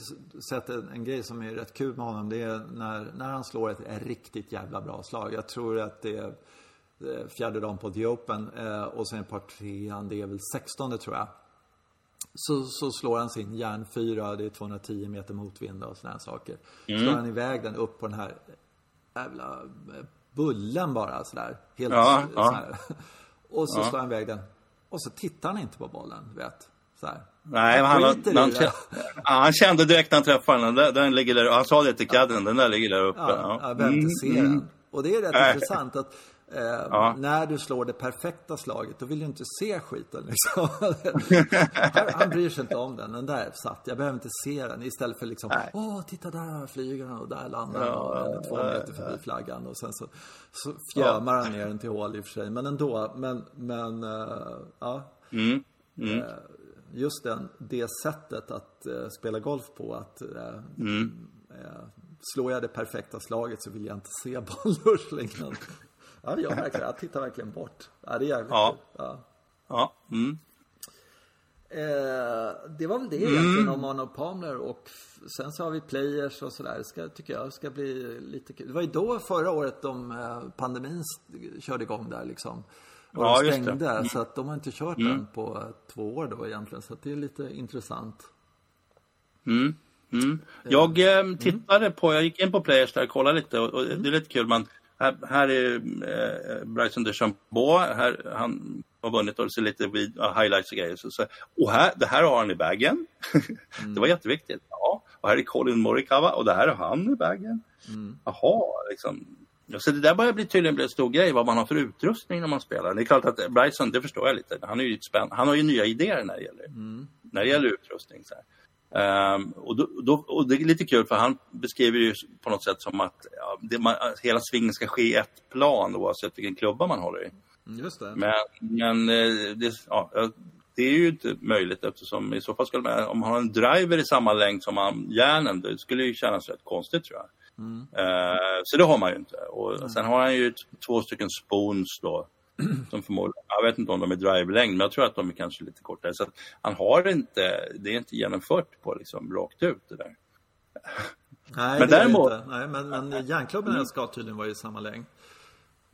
sett en, en, grej som är rätt kul med honom. Det är när, när han slår ett, ett riktigt jävla bra slag. Jag tror att det är fjärde dagen på The Open eh, och sen par trean, det är väl sextonde tror jag så, så slår han sin järnfyra, det är 210 meter motvind och sådana saker. Mm. Slår han iväg den upp på den här jävla eh, bullen bara sådär. Helt ja, sådär. Ja. Och så ja. slår han iväg den. Och så tittar han inte på bollen, vet. Så här. Nej, han, han, han, ja, han, kände direkt när han träffade den. Den, den ligger där, han sa det till Cadden, den där ligger där uppe. Ja, jag behöver inte se mm. den. Och det är rätt intressant att Eh, ja. När du slår det perfekta slaget, då vill du inte se skiten liksom. han bryr sig inte om den. Den där är satt. Jag behöver inte se den. Istället för liksom, Nej. åh, titta där flyger han och där landar han ja, två meter förbi flaggan. Och sen så, så fjämar han ner den till hål i och för sig. Men ändå, men, men, uh, ja. Mm. Mm. Uh, just den, det sättet att uh, spela golf på, att mm. slår jag det perfekta slaget så vill jag inte se bollen Ja, jag, verkligen, jag tittar verkligen bort. Ja, det är jävligt ja. Ja. ja. Mm. Eh, det var väl det mm. egentligen om Arno Palmer och sen så har vi players och sådär. Det ska, tycker jag ska bli lite kul. Det var ju då förra året de eh, pandemin körde igång där liksom. Och ja, de stängde. Mm. Så att de har inte kört mm. den på två år då egentligen. Så det är lite intressant. Mm. Mm. Jag eh, tittade på, jag gick in på Players där och kollade lite och, och det är lite kul. Man, här, här är eh, Bryson DeChambeau, här, han har vunnit och ser lite vid, highlights och grejer. Så, så, och här, det här har han i bagen. Mm. det var jätteviktigt. Ja. Och här är Colin Morikawa och det här har han i bagen. Mm. Jaha, liksom. Så det där börjar bli, tydligen bli en stor grej, vad man har för utrustning när man spelar. Det är klart att Bryson, det förstår jag lite, han, är ju spänn han har ju nya idéer när det gäller, mm. när det gäller utrustning. Så här. Um, och, då, då, och, det är lite kul för han beskriver ju på något sätt som att ja, det, man, hela svingen ska ske i ett plan oavsett vilken klubba man håller i. Just det. Men, men eh, det, ja, det är ju inte möjligt eftersom i så fall skulle man, om man har en driver i samma längd som man, järnen, det skulle ju kännas rätt konstigt tror jag. Mm. Uh, så det har man ju inte. Och mm. sen har han ju två stycken spoons då som förmodligen, jag vet inte om de är drive-längd, men jag tror att de är kanske lite kortare. Så han har inte, det är inte genomfört på liksom rakt ut det där. Nej, men det däremot, är inte. Nej, men, men järnklubben ska tydligen vara i samma längd.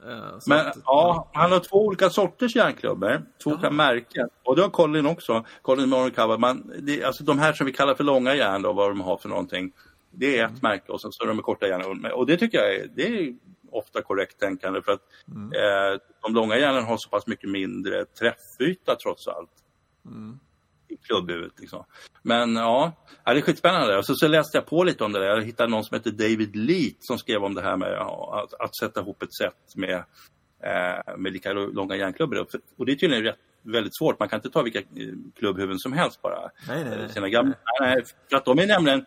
Eh, men att, ja, han har två olika sorters järnklubbor, två olika märken. Och det har Colin också, Colin Morikawa. Man, det, alltså de här som vi kallar för långa järn då, vad de har för någonting. Det är ett mm. märke och sen så är de korta järn. Och det tycker jag är, det är ofta korrekt tänkande för att mm. eh, de långa järnen har så pass mycket mindre träffyta trots allt. Mm. I klubbhuvudet liksom. Men ja, det är skitspännande. Och så, så läste jag på lite om det där. Jag hittade någon som heter David Leet som skrev om det här med ja, att, att, sätta ihop ett sätt med, eh, med lika långa järnklubbor. Och det är tydligen rätt, väldigt svårt. Man kan inte ta vilka eh, klubbhuvuden som helst bara. Nej, nej, nej. Sina gamla, nej, nej, för att de är nämligen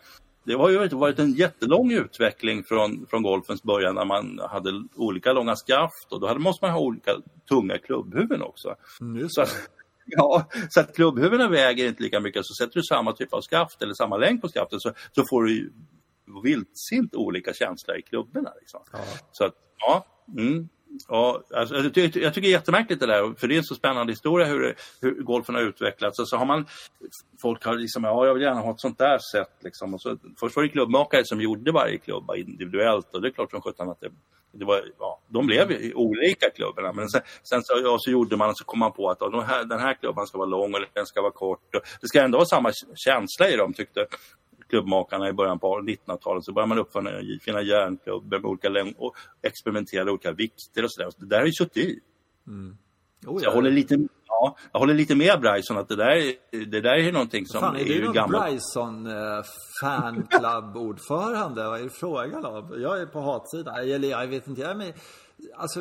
det har ju varit en jättelång utveckling från, från golfens början när man hade olika långa skaft och då hade, måste man ha olika tunga klubbhuvuden också. Mm, så, ja, så att klubbhuvudena väger inte lika mycket. Så sätter du samma typ av skaft eller samma längd på skaftet så, så får du vildsint olika känsla i klubborna. Liksom. Ja. Så att, ja, mm. Ja, alltså, jag, tycker, jag tycker det är jättemärkligt det där, för det är en så spännande historia hur, hur golfen har utvecklats. Och så har man, folk har liksom, ja jag vill gärna ha ett sånt där sätt. Liksom. Och så, först var det klubbmakare som gjorde varje klubba individuellt och det är klart som sjutton att det, det var, ja, de blev ju olika klubborna. Men sen, sen så, ja, så gjorde man och så kom man på att ja, här, den här klubban ska vara lång och den ska vara kort. Och det ska ändå vara samma känsla i dem tyckte klubbmakarna i början på 1900-talet så började man uppfinna järnklubbor med olika längd och experimentera olika vikter och sådär. Så det där har ju suttit i. Mm. Oh, ja. jag, håller lite, ja, jag håller lite med Bryson att det där, det där är någonting som Fan, är, är du någon gammalt. Bryson eh, fanclub-ordförande? Vad är det frågan om? Jag är på hatsidan. Eller jag vet inte. Jag är med, alltså,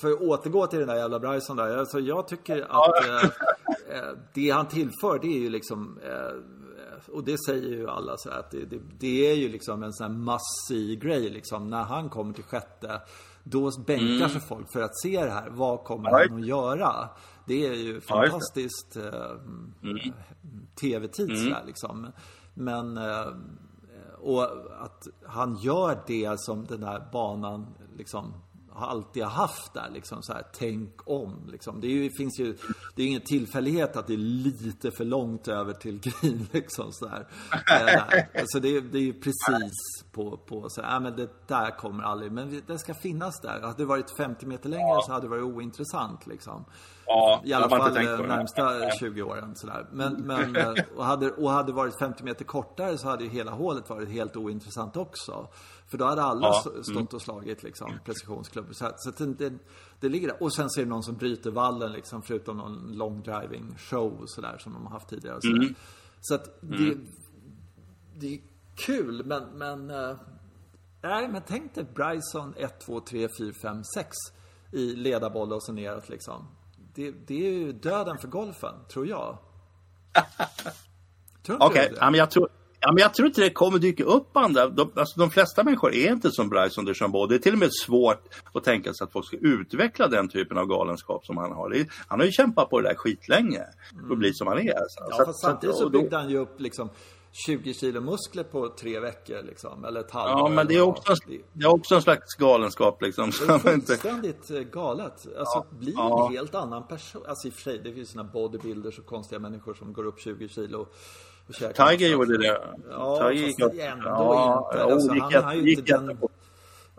för att återgå till den där jävla Bryson där. Alltså, jag tycker att eh, eh, det han tillför det är ju liksom eh, och det säger ju alla så att det, det, det, är ju liksom en sån här massiv grej liksom. När han kommer till sjätte, då bänkar mm. sig folk för att se det här. Vad kommer right. han att göra? Det är ju fantastiskt eh, mm. tv-tid mm. sådär liksom. Men eh, och att han gör det som den här banan liksom har alltid haft där liksom så här, tänk om liksom. Det är ju, finns ju, det är ingen tillfällighet att det är lite för långt över till green liksom så här. Eh, alltså det, det är ju precis på, på så här, äh, men det där kommer aldrig, men det ska finnas där. Hade det varit 50 meter längre så hade det varit ointressant liksom. Ja, I alla fall de närmsta 20 åren sådär. Men, men eh, och, hade, och hade varit 50 meter kortare så hade ju hela hålet varit helt ointressant också. För då hade alla ja. stått mm. och slagit liksom, precisionsklubbor. Så, så det, det, ligger där. Och sen så är det någon som bryter vallen liksom, förutom någon long driving show sådär som de har haft tidigare. Så, mm. så att det, mm. det är kul, men, men äh, Nej, men tänk dig Bryson 1, 2, 3, 4, 5, 6 i ledarboll och så neråt liksom. Det, det är ju döden för golfen, tror jag. Okej, okay. ja, men jag tror, Ja, men jag tror inte det kommer dyka upp andra. De, alltså, de flesta människor är inte som Bryson DeChambeau. Det är till och med svårt att tänka sig att folk ska utveckla den typen av galenskap som han har. han har ju kämpat på det där skitlänge för att bli som han är. Så. Ja, så, fast samtidigt så byggde han ju upp liksom 20 kilo muskler på tre veckor liksom, eller ett halvår. Ja, men det är, också, det är också en slags galenskap liksom. Det är fullständigt eh, galet. Alltså, ja, bli ja. en helt annan person. Alltså i och för sig, det finns sådana bodybuilders och konstiga människor som går upp 20 kilo Tiger gjorde det. Ja, Tiger fast gick ändå ja, inte. Alltså, gick, han har ju inte den...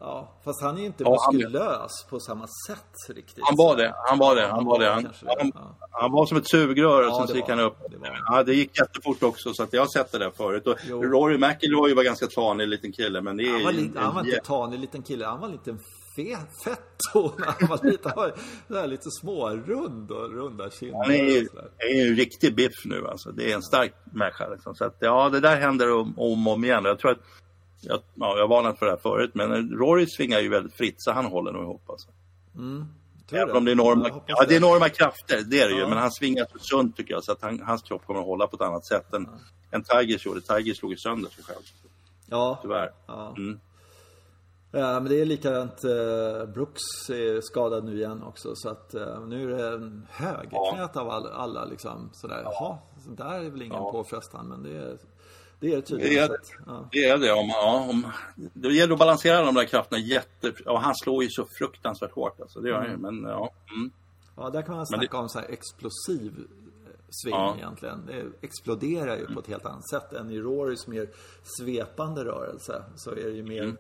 Ja, fast han är ju inte ja, muskulös han... på samma sätt riktigt. Han var det, han var det, han var det. Han, han, han var som ett sugrör och sen gick han upp. Det, ja, det gick jättefort också så att jag har sett det där förut. Och Rory McIlroy var ganska tanig liten kille men det är Han var, li- han var inte tanig liten kille, han var en liten fetto när han var lite, där, lite smårund och runda kinder. Han är ju, är en riktig biff nu alltså. Det är en stark människa liksom. Så att, ja, det där händer om och om, om igen. Jag tror att jag, ja, jag har varnat för det här förut, men Rory svingar ju väldigt fritt så han håller nog ihop alltså. Mm. Även om det är enorma, ja, det är enorma krafter, det är det ja. ju. Men han svingar så sunt tycker jag, så att han, hans kropp kommer att hålla på ett annat sätt än, ja. än Tigers gjorde. Tigers slog ju sönder sig själv. Ja. Tyvärr. Ja. Mm. Ja, men det är likadant. Eh, Brooks är skadad nu igen också. Så att eh, nu är det en högerknät ja. av alla, alla liksom. Sådär, jaha, så där är väl ingen ja. påfrestan. Men det är, det är det tydligen. Det är, ja. det, är det. Om, ja, om, det gäller att balansera de där krafterna jätte... Ja, han slår ju så fruktansvärt hårt alltså. Det gör. Mm. Men ja. Mm. Ja, där kan man snacka det... om så här explosiv sving ja. egentligen. Det exploderar ju mm. på ett helt annat sätt än i Rorys mer svepande rörelse. Så är det ju mer mm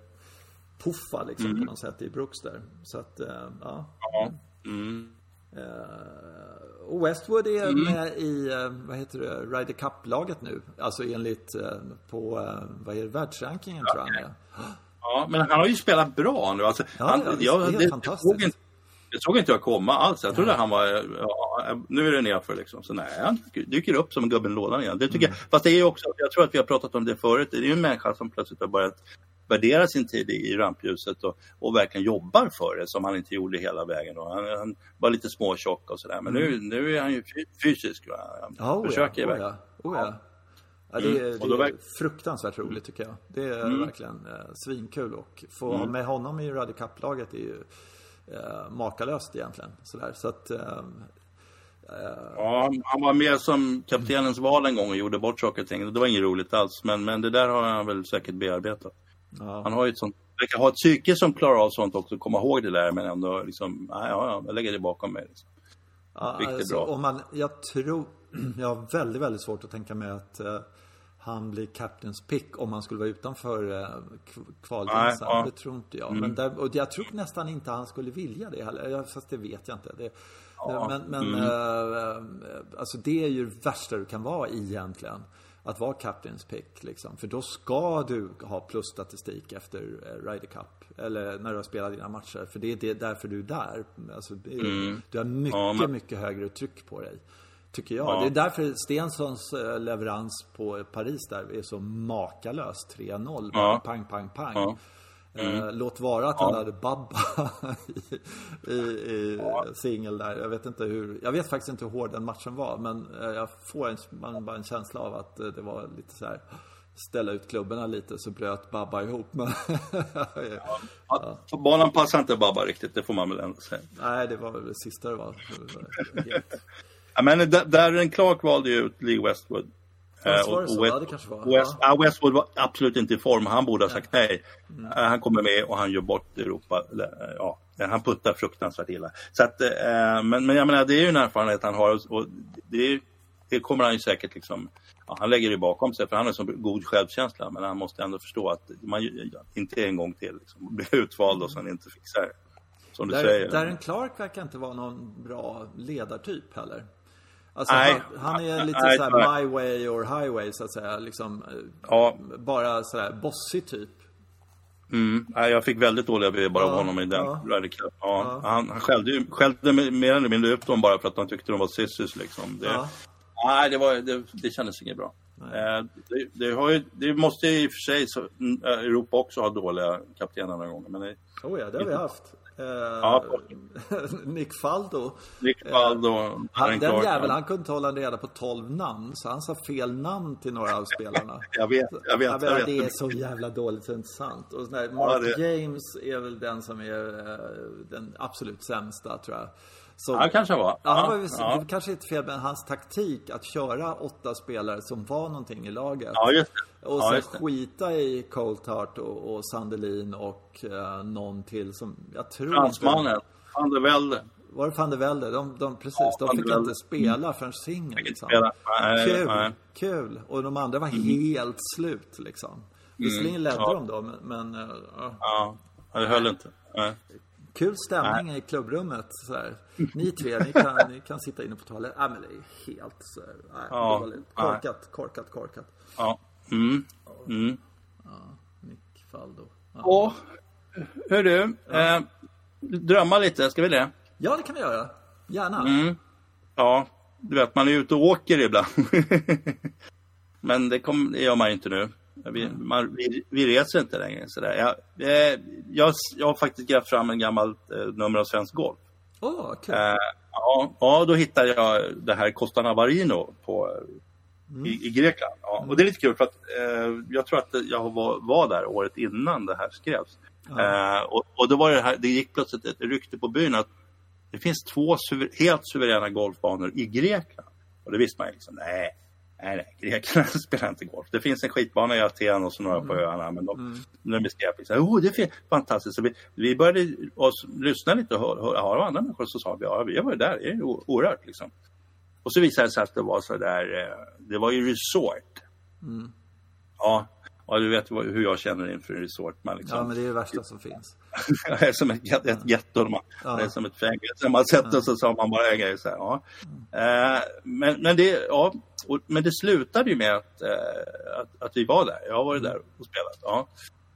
puffa liksom mm. på något sätt i Brooks där. Så att, uh, ja. ja. Mm. Uh, och Westwood är mm. med i, uh, vad heter det, Ryder Cup-laget nu. Alltså enligt, på, vad är det, världsrankingen ja. tror jag han är. Ja, men han har ju spelat bra nu. Alltså, ja, han, ja, det är helt fantastiskt. Såg inte, jag såg inte jag komma alls. Jag trodde han var, ja, nu är det nerför liksom. Så nej, han dyker upp som en gubben lådan igen. Det tycker mm. jag. Fast det är ju också, jag tror att vi har pratat om det förut. Det är ju en människa som plötsligt har börjat värdera sin tid i rampljuset och, och verkligen jobbar för det som han inte gjorde hela vägen. Då. Han, han var lite småtjock och sådär men mm. nu, nu är han ju fysisk. Han oh, försöker ja, oh, ja. Oh, ja. Ja, det, är, mm. det är fruktansvärt roligt tycker jag. Det är mm. verkligen eh, svinkul och få mm. med honom i Rally Cup-laget är ju eh, makalöst egentligen. Sådär. Så att, eh, Ja, han var med som kaptenens val en gång och gjorde bort saker och ting. Det var inget roligt alls, men, men det där har han väl säkert bearbetat. Ja. Han har ju ett sånt verkar ha ett psyke som klarar av sånt också, komma ihåg det där men ändå liksom, ja, ja, jag lägger det bakom mig. Liksom. Ja, alltså, bra. Om man, jag tror, jag har väldigt, väldigt svårt att tänka mig att uh, han blir captains pick om han skulle vara utanför uh, kvalgränsen. Ja. Det tror inte jag. Mm. Men där, och jag tror nästan inte han skulle vilja det heller. Fast det vet jag inte. Det, ja. Men, men mm. uh, alltså det är ju det värsta du kan vara egentligen att vara captains pick. Liksom. För då ska du ha plusstatistik efter eh, Ryder Cup. Eller när du har spelat dina matcher. För det är det, därför du är där. Alltså, mm. Du har mycket, ja, men... mycket högre tryck på dig. Tycker jag. Ja. Det är därför Stensons eh, leverans på Paris där är så makalös. 3-0. Ja. Pang, pang, pang. Mm. Eh, låt vara att han hade Babba i, i, i ja. singel där. Jag vet inte hur, jag vet faktiskt inte hur hård den matchen var. Men eh, jag får en, man, bara en känsla av att eh, det var lite så här ställa ut klubborna lite så bröt Babba ihop. Men ja. Ja. Banan passade inte Babba riktigt, det får man väl ändå säga. Nej, det var väl det sista det var. ja, men Darren Clark valde ju ut Lee Westwood Eh, och, och West, ja, West, ja. Westwood var absolut inte i form. Han borde ha sagt nej. Mm. Uh, han kommer med och han gör bort Europa. Uh, ja, han puttar fruktansvärt illa. Så att, men, men jag menar, det är ju en erfarenhet han har och det, det kommer han ju säkert liksom ja, han lägger det bakom sig för han har så god självkänsla men han måste ändå förstå att man inte en gång till liksom, blir utvald och sen inte fixar som du Där, säger. Darren Clark verkar inte vara någon bra ledartyp heller. Alltså nej, han, han, är lite nej, såhär my way or highway så att säga. Liksom, ja. Bara sådär bossig typ. Mm. Jag fick väldigt dåliga vibbar ja, av honom i den ja. Ja, ja. Han, han skällde, ju, skällde mer eller mindre upp dem bara för att han tyckte de var sissis liksom. Det, ja. Nej, det, var, det, det kändes inget bra. Eh, det, det, har ju, det måste i och för sig så, Europa också ha dåliga kaptener några gånger. Men det, oh ja, det har vi haft. Ja. Nick Faldo. Nick Faldo. Eh, han, den jäveln, han kunde inte hålla reda på 12 namn. Så han sa fel namn till några av spelarna. jag vet, jag vet. Jag vet det är så jävla dåligt så intressant. Och sådär, Mark ja, James är väl den som är uh, den absolut sämsta tror jag. Så, ja, kanske var. Ja, han var ju, ja. Det kanske inte fel, men hans taktik att köra åtta spelare som var någonting i laget. Ja, just det. Och ja, sen skita i Coltart och, och Sandelin och uh, någon till som jag tror Fransmannen, van der Velde. Var det van der Velde? De, de, precis, ja, de fick inte spela förrän singeln. Liksom. Kul, nej. kul. Och de andra var mm. helt slut liksom. Mm. Visserligen ledde ja. de då, men... men uh, ja, det höll inte. Nej. Kul stämning Nej. i klubbrummet. Så här. Ni tre, ni kan, ni kan sitta inne på toaletten. Nej, men det är helt så här, nej, ja. korkat, korkat, korkat. Ja. Mm. Mm. Ja, Nick Faldo. Ja. Och, hörru, ja. eh, drömma lite, ska vi det? Ja, det kan vi göra. Gärna. Mm. Ja, du vet, man är ute och åker ibland. men det, kom, det gör man inte nu. Vi, man, vi, vi reser inte längre. Sådär. Jag, eh, jag, jag har faktiskt grävt fram en gammal eh, nummer av Svensk Golf. Oh, okay. eh, ja, ja, då hittade jag det här Costa Navarino på, mm. i, i, Grekland. Ja, och det är lite kul för att eh, jag tror att jag var, var där året innan det här skrevs. Mm. och, och då var det här, det gick plötsligt ett rykte på byn att det finns två suver, helt suveräna golfbanor i Grekland. Och det visste man ju liksom, nej, Nej, nej, grekerna spelar inte golf. Det finns en skitbana i Aten och så några på mm. öarna. Men de, mm. de beskrev liksom, oh, det är fantastiskt. Så vi, vi började oss, lyssna lite och höra, höra andra människor så sa vi, ja, vi har varit där, det är oerhört liksom. Och så visade det sig att det var så där, eh, det var ju resort. Mm. Ja, Ja, du vet hur jag känner inför en resort. Man liksom... Ja, men det är det värsta som finns. det är som ett, ett getto. Man, ja. Det är som ett fängelse. Man sätter ja. sig så sa man bara en grej. Så här, ja. Mm. Eh, men, men, det, ja, och, men det slutade ju med att, eh, att, att, vi var där. Jag har varit där och spelat. Ja.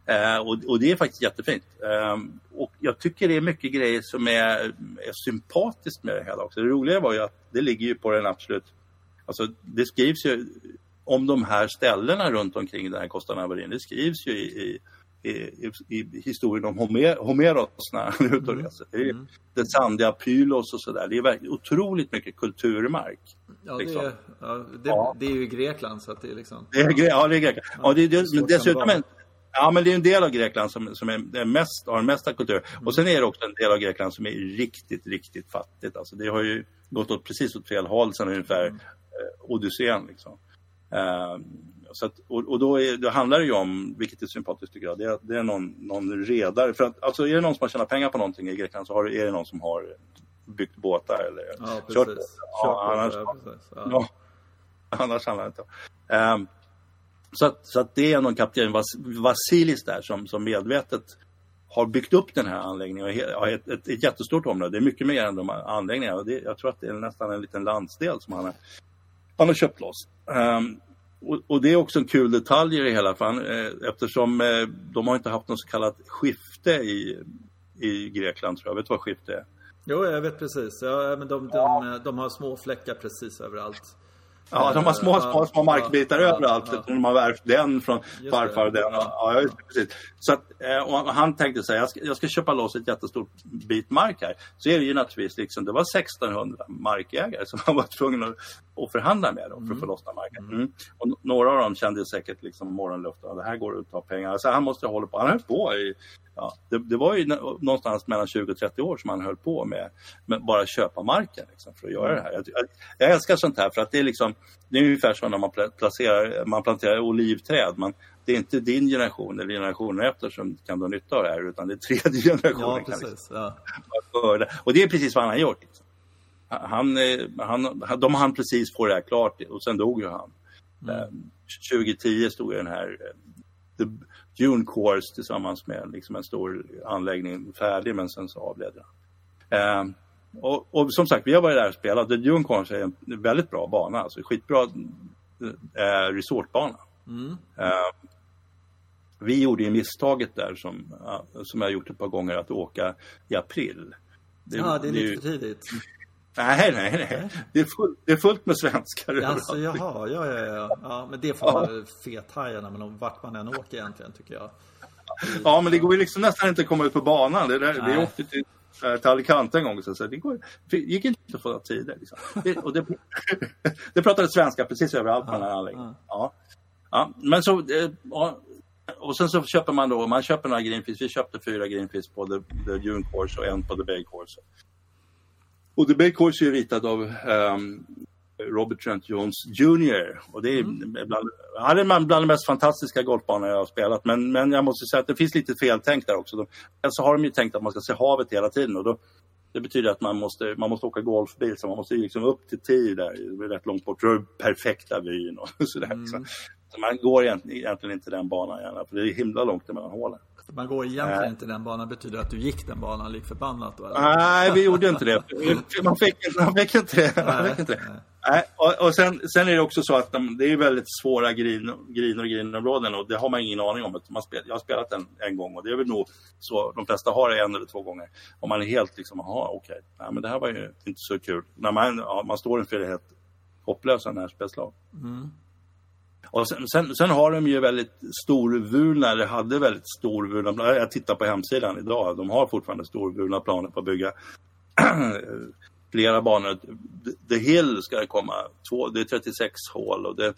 Eh, och, och, det är faktiskt jättefint. Eh, och jag tycker det är mycket grejer som är, är sympatiskt med det hela också. Det roliga var ju att det ligger ju på den absolut Alltså det skrivs ju om de här ställena runt omkring den här Costa Navarin. Det skrivs ju i, i, i, i historien om Homer, Homeros när han är ute och mm. reser. Det är mm. det sandiga Pylos och sådär. Det är verkligen otroligt mycket kulturmark. Ja, liksom. det, är, ja, det, ja. det är ju Grekland så att det är liksom... Det är, ja, det är Grekland. Ja, det, det, dessutom en, Ja, men det är en del av Grekland som, som är, mest, har mesta kultur. Mm. Och sen är det också en del av Grekland som är riktigt, riktigt fattigt. Alltså det har ju gått åt precis åt fel håll sedan ungefär mm. eh, Odysseen. Liksom. Eh, så att, och, och då, är, då, handlar det ju om, vilket är sympatiskt tycker jag, det är, det är någon, någon redare. För att, alltså är det någon som har tjänat pengar på någonting i Grekland så har, är det någon som har byggt båtar eller ja, kört båtar. Ja, annars, ja, ja. annars handlar det inte om. Um, så att, så att det är någon kapten Vas Vasilis där som, som medvetet har byggt upp den här anläggningen och ett, ett, ett jättestort område. Det är mycket mer än de anläggningarna. Det, jag tror att det är nästan en liten landsdel som han har, han har köpt loss. Um, och, och, det är också en kul detalj i det hela för han, eh, eftersom eh, de har inte haft något så kallat skifte i, i Grekland tror jag. Vet du vad skifte är? Jo, jag vet precis. Ja, men de, de, de, har små fläckar precis överallt. Ja, de har små, små, små markbitar ja, överallt. Ja, De har värvt den från farfar och den. Ja, ja, precis. Så att, eh, han tänkte sig jag ska, jag ska köpa loss ett jättestort bit mark här. Så är det ju naturligtvis, liksom, det var 1600 markägare som han var tvungen att, att förhandla med då, för att få loss den marken. Mm. Och några av dem kände säkert liksom morgonluften, det här går att ta pengar. Alltså, han måste hålla på, han höll på i ja, det, det, var ju någonstans mellan 20 och 30 år som han höll på med, med bara köpa marken liksom, för att göra det här. Jag, jag, jag, älskar sånt här för att det är liksom, det är ungefär som när man, placerar, man planterar olivträd. Man, det är inte din generation eller generationen efter som kan dra nytta av det här utan det är tredje generationen. Ja, precis. Ja. Och det är precis vad han har gjort. Liksom. Han, han, de hann precis få det här klart och sen dog ju han. Mm. 2010 eh, stod ju den här eh, Dune Course tillsammans med liksom en stor anläggning färdig men sen så avled han. Eh, och, och, som sagt, vi har varit där och spelat. Dune Course är en väldigt bra bana, alltså skitbra eh, resortbana. Mm. Eh, vi gjorde ju misstaget där som, som jag gjort ett par gånger att åka i april. Det, ja, det är lite för tidigt. Nej, nej, nej. Det är, fullt, det är fullt med svenskar alltså, jaha, ja, ja, ja, ja. Men det får man ja. fethaja när man, vart man än åker egentligen, tycker jag. Ja, men det går ju liksom nästan inte att komma ut på banan. Det där, vi åkte till, eh, till Alicante en gång, så det, går, det gick inte att få tider. Liksom. Det, och det, det pratade svenska precis överallt på den här anläggningen. Ja. Ja, men så, eh, ja, och sen så köper man då, man köper några Greenpeace. Vi köpte fyra Greenpeace på The, the Dune Course och en på The Bay Course. Och The Bay Course är ritad av um, Robert Trent Jones Jr. Och det är mm. bland, är bland de mest fantastiska golfbanor jag har spelat. Men, men jag måste säga att det finns lite feltänkt där också. De, alltså har de ju tänkt att man ska se havet hela tiden. Och då, det betyder att man måste, man måste åka golfbil, så man måste liksom upp till tio där, är rätt långt bort, då perfekta vyn och sådär. Mm. Så, så man går egentligen, egentligen inte den banan gärna, för det är himla långt mellan hålen. Man går egentligen äh. inte den banan, betyder att du gick den banan lik förbannat då? Nej, vi gjorde inte det. Man fick, man fick inte det. Man fick inte det. Nej. Och, och sen, sen, är det också så att de, det är väldigt svåra grin, griner och grinområden och det har man ingen aning om. Man spel, jag har spelat en, en gång och det är väl nog så, de flesta har det en eller två gånger. Och man är helt liksom, jaha okej, okay. men det här var ju inte så kul. När man, ja, man står inför det helt hopplösa närspelslag. Mm. Och sen, sen, sen, har de ju väldigt storvulna, eller hade väldigt storvulna, jag tittar på hemsidan idag, de har fortfarande storvulna planer på att bygga flera banor. The Hill ska det komma, två, det är 36 hål och det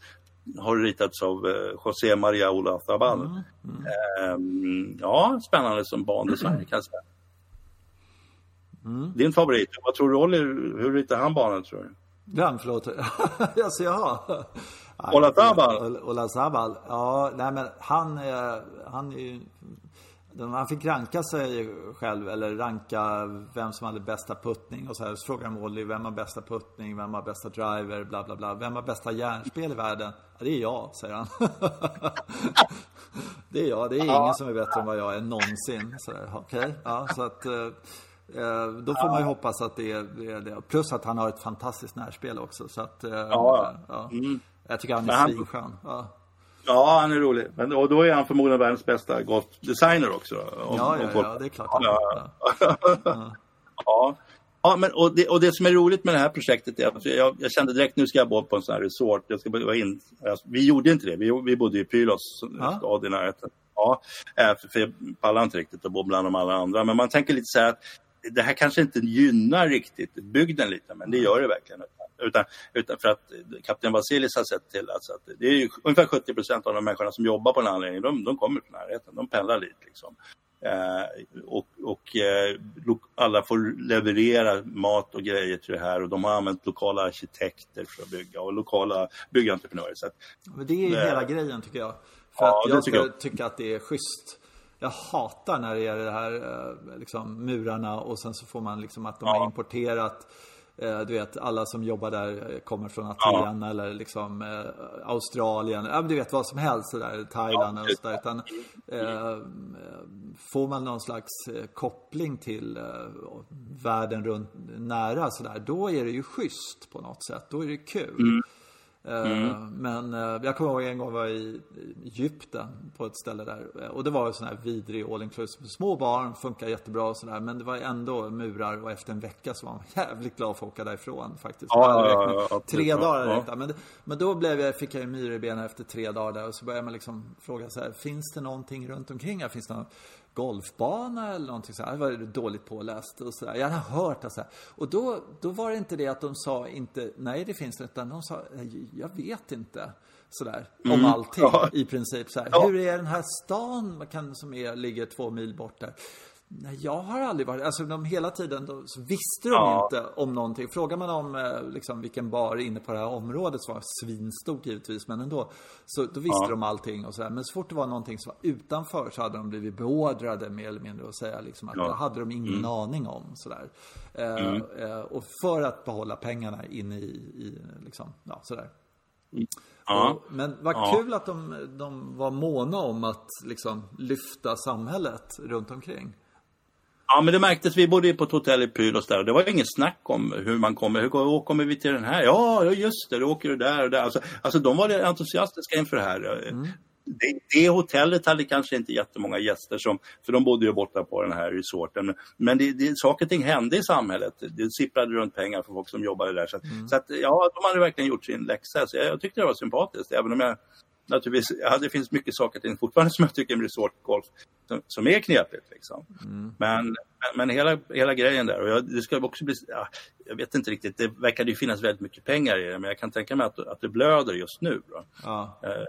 har ritats av eh, José Maria Olazabal. Mm, mm. Um, ja, spännande som bandesign kan jag säga. Mm. Din favorit, vad tror du Olli, hur ritar han banan tror du? Vem, förlåt? alltså, jaha. Olazabal? Olazabal, ja, nej men han, han är ju han fick ranka sig själv, eller ranka vem som hade bästa puttning och så här. Så frågar de Olli, vem har bästa puttning, vem har bästa driver, bla bla bla. Vem har bästa järnspel i världen? Ja, det är jag, säger han. det är jag, det är ingen som är bättre än vad jag är någonsin. Okej, okay. ja, så att eh, eh, då får man ju hoppas att det är, det Plus att han har ett fantastiskt närspel också. Så att, eh, ja. ja. Mm. Jag tycker han är svinskön. Ja. Ja, han är rolig. Men, och då är han förmodligen världens bästa golfdesigner också. Om, ja, ja, ja, det är klart. Ja. ja. ja. ja. men, och, det, och det som är roligt med det här projektet är att jag, jag kände direkt nu ska jag bo på en sån här resort. Jag ska vara in. Vi gjorde inte det. Vi, vi bodde i Pylos stad i närheten. Ja, eh, för, för jag pallar inte riktigt att bo bland de alla andra. Men man tänker lite så här att det här kanske inte gynnar riktigt bygden lite, men det gör det verkligen. Utan, utan för att kapten Vasilis har sett till alltså att det är ungefär 70 procent av de människorna som jobbar på den anläggningen, de, de kommer från närheten, de pendlar dit. Liksom. Eh, och, och eh, alla får leverera mat och grejer till det här och de har använt lokala arkitekter för att bygga och lokala byggentreprenörer. Så att, Men det är ju eh, hela grejen tycker jag. För ja, att jag tycker jag. tycka att det är schysst. Jag hatar när det är det här eh, liksom, murarna och sen så får man liksom att de ja. har importerat du vet, alla som jobbar där eh, kommer från Aten ja. eller liksom eh, Australien. Ja, du vet vad som helst sådär, Thailand ja, och sådär. Utan, eh, får man någon slags koppling till eh, världen runt nära sådär, då är det ju schysst på något sätt. Då är det kul. Mm. Mm. Eh, men eh, jag kommer ihåg en gång jag var i Egypten på ett ställe där. Eh, och det var en sån här vidrig all inclusive. Små barn, funkar jättebra och sådär. Men det var ändå murar och efter en vecka så var man jävligt glad för att åka därifrån faktiskt. Ja, ja, ja, tre dagar ja. men, men då blev jag, fick jag ju myr i benen efter tre dagar där. Och så började man liksom fråga så här, finns det någonting runt omkring här? Finns det någon golfbana eller någonting så här. Det var dåligt påläst och sådär. Jag har hört det så här. Och då, då var det inte det att de sa inte nej det finns det utan de sa jag vet inte. Sådär, mm. om allting ja. i princip. Så. Ja. Hur är den här stan kan, som är, ligger två mil bort där? Nej, jag har aldrig varit, alltså de hela tiden då, så visste de ja. inte om någonting. Frågar man om eh, liksom, vilken bar inne på det här området som var svinstort givetvis, men ändå. Så då visste ja. de allting och sådär. Men så fort det var någonting som var utanför så hade de blivit beordrade mer eller mindre att säga liksom att ja. det hade de ingen mm. aning om. Sådär. Eh, mm. Eh, och för att behålla pengarna inne i, i liksom, ja sådär. Mm. Ja. Och, men vad ja. kul att de, de var måna om att liksom lyfta samhället runt omkring. Ja, men det märktes. Vi bodde på ett hotell i Pylos där och det var inget snack om hur man kommer. Hur kommer vi till den här? Ja, just det, då åker du där och där. Alltså, alltså de var entusiastiska inför det här. Mm. Det, det, hotellet hade kanske inte jättemånga gäster, som, för de bodde ju borta på den här resorten. Men det, det, saker och ting hände i samhället. Det sipprade runt pengar för folk som jobbade där. Så, mm. så att, ja, de hade verkligen gjort sin läxa. Så jag, jag tyckte det var sympatiskt, även om jag naturligtvis, ja, det finns mycket saker till fortfarande som jag tycker med resortgolf som, som är knepigt. Liksom. Mm. Men, men hela, hela grejen där, och jag, det ska också bli, ja, jag vet inte riktigt, det verkar ju finnas väldigt mycket pengar i det, men jag kan tänka mig att, att det blöder just nu. Ja. Eh,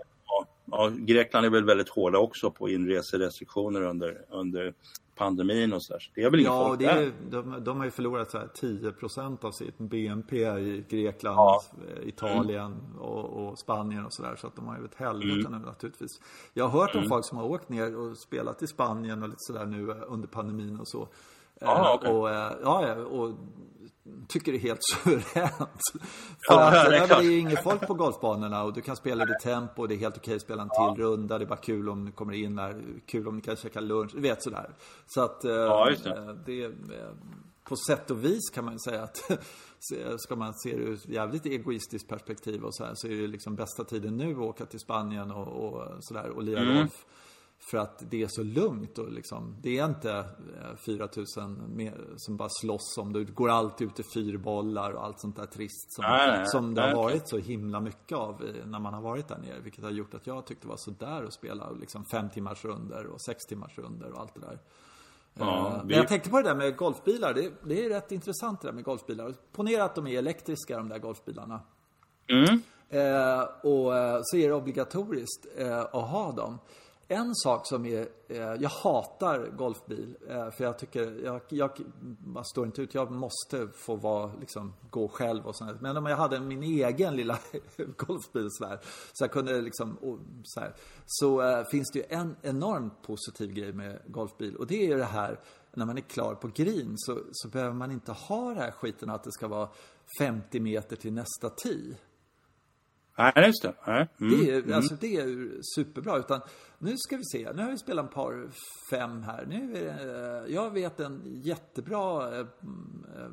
ja, Grekland är väl väldigt hårda också på inreserestriktioner under, under pandemin och sådär. Så det är väl Ja, det är, de, de har ju förlorat så här 10% av sitt BNP i Grekland, ja. Italien mm. och, och, Spanien och sådär. Så att de har ju ett helvete mm. nu naturligtvis. Jag har hört om mm. folk som har åkt ner och spelat i Spanien och lite sådär nu under pandemin och så. Ah, okay. och, eh, ja, och tycker det är helt suveränt. För ja, att, det, är det är ju inget folk på golfbanorna och du kan spela i tempo och det är helt okej att spela en till ja. runda. Det är bara kul om du kommer in där, kul om ni kan käka lunch, du vet sådär. Så att ja, det. Eh, det eh, på sätt och vis kan man säga att ska man se det ur ett jävligt egoistiskt perspektiv och så här så är det liksom bästa tiden nu att åka till Spanien och, och sådär och lira mm. golf. För att det är så lugnt och liksom, det är inte 4000 eh, som bara slåss om det. Går alltid ut i fyrbollar och allt sånt där trist som, nej, nej, som det har varit så himla mycket av när man har varit där nere. Vilket har gjort att jag tyckte det var sådär att spela liksom fem timmars runder och sex timmars runder och allt det där. Ja, eh, vi... Men jag tänkte på det där med golfbilar. Det, det, är rätt intressant det där med golfbilar. Ponera att de är elektriska de där golfbilarna. Mm. Eh, och eh, så är det obligatoriskt eh, att ha dem. En sak som är, eh, jag hatar golfbil. Eh, för jag tycker, jag, jag, jag står inte ut. Jag måste få vara, liksom, gå själv och sånt. Men om jag hade min egen lilla golfbil så, här, så jag kunde liksom, och, så, här, så eh, finns det ju en enormt positiv grej med golfbil. Och det är ju det här, när man är klar på green så, så behöver man inte ha den här skiten att det ska vara 50 meter till nästa tee. Nej, just det. Mm. Det, är, mm. alltså, det är superbra. Utan nu ska vi se. Nu har vi spelat en par fem här. Nu det, eh, jag vet en jättebra eh,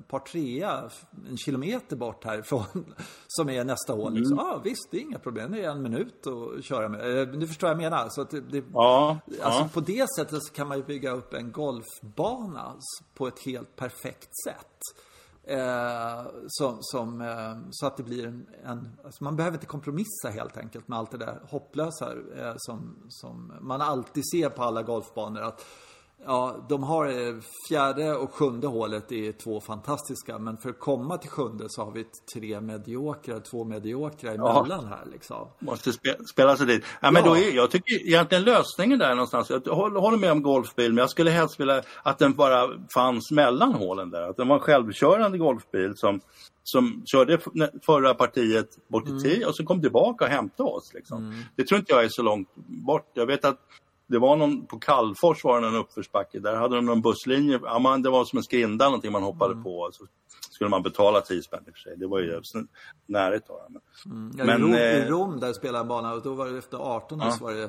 par trea, en kilometer bort härifrån, som är nästa hål. Mm. Liksom. Ja, visst, det är inga problem. Det är en minut att köra med. Eh, du förstår vad jag menar? Så att det, ja, alltså, ja. På det sättet kan man ju bygga upp en golfbana på ett helt perfekt sätt. Eh, som, som eh, så att det blir en, en alltså man behöver inte kompromissa helt enkelt med allt det där hopplösa eh, som, som man alltid ser på alla golfbanor. Att Ja, de har eh, fjärde och sjunde hålet är två fantastiska. Men för att komma till sjunde så har vi tre mediokra, två mediokra emellan ja. här liksom. Måste spe, spela sig dit. Ja, men ja. då är, jag tycker egentligen lösningen där någonstans. Jag håller med om golfbil, men jag skulle helst vilja att den bara fanns mellan hålen där. Att den var en självkörande golfbil som som körde förra partiet bort till mm. och så kom tillbaka och hämtade oss. Liksom. Mm. Det tror inte jag är så långt bort. Jag vet att det var någon, på Kallfors var det en uppförsbacke. Där hade de någon busslinje. Ja, man, det var som en skrinda någonting man hoppade mm. på. Så skulle man betala 10 spänn i och för sig. Det var ju närhet då. Men, mm. ja, men, I, Rom, eh, I Rom där spelade jag bana och då var det efter 18 år ja. så var det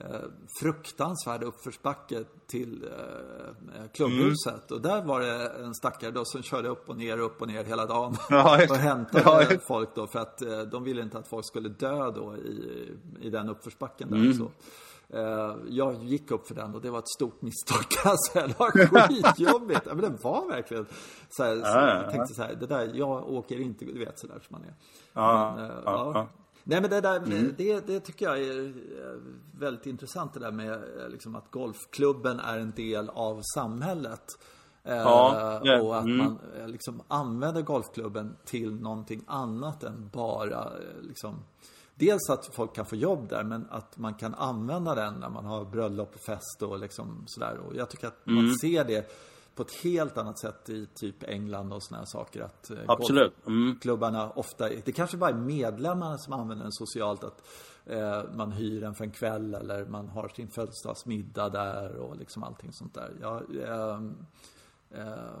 eh, fruktansvärd uppförsbacke till eh, klubbhuset. Mm. Och där var det en stackare då som körde upp och ner, upp och ner hela dagen. Ja, och hämtade ja, folk då för att eh, de ville inte att folk skulle dö då i, i den uppförsbacken där. Mm. Så. Eh, jag gick upp för den och det var ett stort misstag. Alltså, det var skitjobbigt. men det var verkligen så här, ja, Jag tänkte så här, det där, jag åker inte, du vet sådär som man är. Men, uh, ja. Nej men det där, mm. det, det, tycker jag är väldigt intressant det där med eh, liksom, att golfklubben är en del av samhället. Ja, yeah. Och att mm. man liksom använder golfklubben till någonting annat än bara liksom dels att folk kan få jobb där, men att man kan använda den när man har bröllop och fest och liksom sådär. Och jag tycker att mm. man ser det på ett helt annat sätt i typ England och sådana saker. Att eh, Absolut. Mm. Klubbarna ofta, det kanske bara är medlemmarna som använder den socialt. Att eh, man hyr den för en kväll eller man har sin födelsedagsmiddag där och liksom allting sånt där. Ja, eh, eh,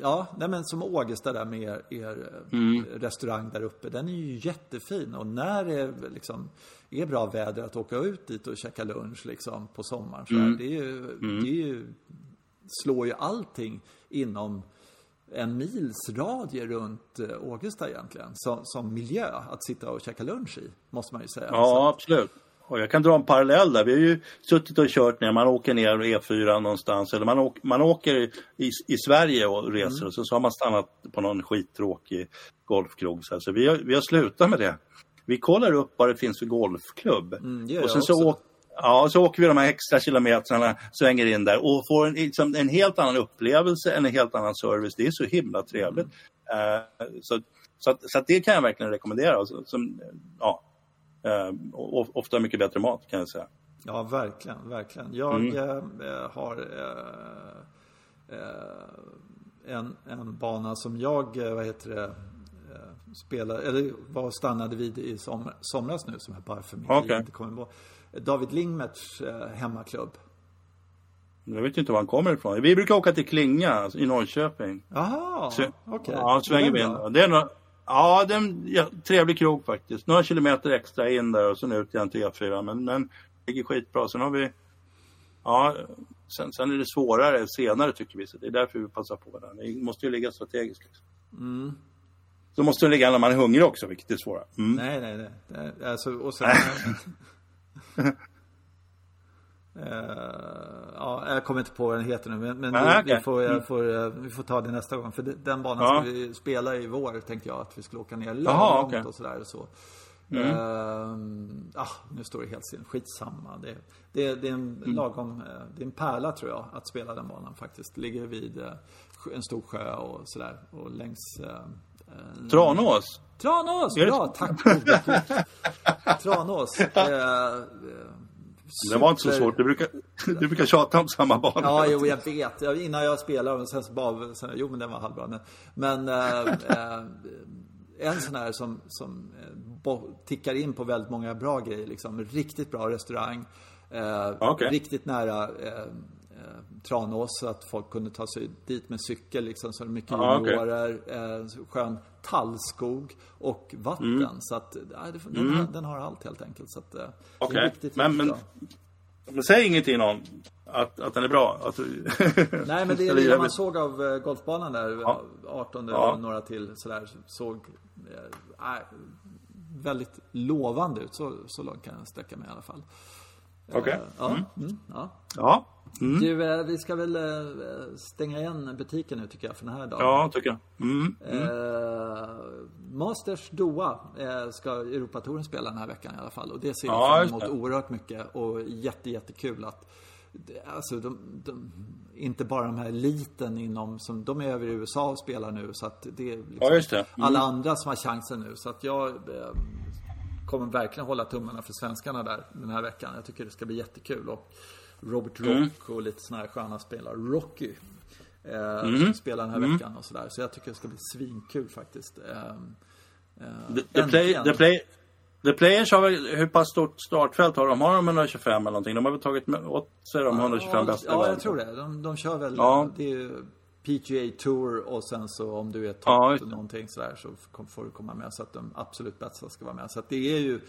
Ja, nej men som Ågesta där med er, er mm. restaurang där uppe. Den är ju jättefin och när det liksom är bra väder att åka ut dit och käka lunch liksom på sommaren. Så mm. det, är ju, mm. det är ju, slår ju allting inom en mils radie runt eh, Ågesta egentligen. Som, som miljö att sitta och käka lunch i, måste man ju säga. Ja, absolut. Och jag kan dra en parallell där. Vi har ju suttit och kört ner, man åker ner E4 någonstans eller man åker, man åker i, i Sverige och reser mm. och så, så har man stannat på någon skittråkig golfkrog. Så, så vi, har, vi har slutat med det. Vi kollar upp vad det finns för golfklubb. Mm, och sen så, åk, ja, så åker vi de här extra kilometrarna, svänger in där och får en, liksom, en helt annan upplevelse, en helt annan service. Det är så himla trevligt. Mm. Uh, så, så, att, så att det kan jag verkligen rekommendera. Som, ja, ofta mycket bättre mat kan jag säga. Ja, verkligen, verkligen. Jag mm. eh, har eh, eh, en, en bana som jag, eh, vad heter det, eh, spelade, eller var stannade vid i som, somras nu som jag bara för mitt okay. inte kommer ihåg. David Lingmerts hemmaklubb. Jag vet inte var han kommer ifrån. Vi brukar åka till Klinga i Norrköping. Jaha, okej. Okay. Ja, svänger vi in. Det är några, Ja, det är en ja, trevlig krog faktiskt. Några kilometer extra in där och sen ut igen till E4. Men, det ligger skitbra. Sen har vi... Ja, sen, sen är det svårare senare tycker vi. Så det är därför vi passar på den. Det måste ju ligga strategiskt. Liksom. Mm. Så måste det ligga när man är hungrig också, vilket är svårare. Mm. Nej, nej, nej. Alltså, och sen... Uh, ja, jag kommer inte på vad den heter nu men, men ah, vi, vi, får, mm. får, uh, vi får ta det nästa gång. För den banan ja. ska vi spela i vår tänkte jag att vi skulle åka ner långt Aha, okay. och sådär. Så. Mm. Uh, ah, nu står det helt still. Skitsamma. Det, det, det är en mm. lagom, det är en pärla tror jag att spela den banan faktiskt. Ligger vid en stor sjö och sådär. Och längs Tranås? Tranås! Bra, tack! Tranås. Super... Det var inte så svårt. Du brukar, du brukar tjata om samma bana. Ja, jo, jag vet. Innan jag spelade, sen så bara, sen, jo men den var halvbra. Men, men äh, äh, en sån här som, som äh, tickar in på väldigt många bra grejer. Liksom. Riktigt bra restaurang. Okay. Riktigt nära Tranås så att folk kunde ta sig dit med cykel liksom. Så mycket juniorer, okay. eh, skön tallskog och vatten. Mm. Så att ja, den, mm. har, den, har allt helt enkelt. Så att eh, okay. det är riktigt, men, men, men, säg ingenting om att, att den är bra. Att, Nej men det är det man såg av uh, golfbanan där, ja. 18 ja. och några till sådär, såg äh, väldigt lovande ut. Så, så långt kan jag sträcka mig i alla fall. Okej. Okay. Ja. Mm. Mm, ja. ja. Mm. Du, eh, vi ska väl eh, stänga igen butiken nu tycker jag för den här dagen. Ja, tycker jag. Mm. Mm. Eh, Masters Doha eh, ska Europatouren spela den här veckan i alla fall. Och det ser jag ja, fram emot oerhört mycket. Och jätte, jättekul att alltså de, de, inte bara de här eliten inom, som, de är över i USA och spelar nu så att det är liksom ja, det. Mm. alla andra som har chansen nu. Så att jag eh, kommer verkligen hålla tummarna för svenskarna där den här veckan. Jag tycker det ska bli jättekul. Och Robert mm. Rock mm. och lite sådana här sköna spelare. Rocky. Eh, mm. Som spelar den här mm. veckan och sådär. Så jag tycker det ska bli svinkul faktiskt. Eh, eh, the, the, play, the, play, The Players har väl, hur pass stort startfält har de? Har de 125 eller någonting? De har väl tagit åt sig de 125 ja, bästa? Ja, jag tror det. De, de kör väl, ja. det är PGA Tour och sen så om du är topp ja, någonting sådär så får du komma med så att de absolut bästa ska vara med. Så att det är ju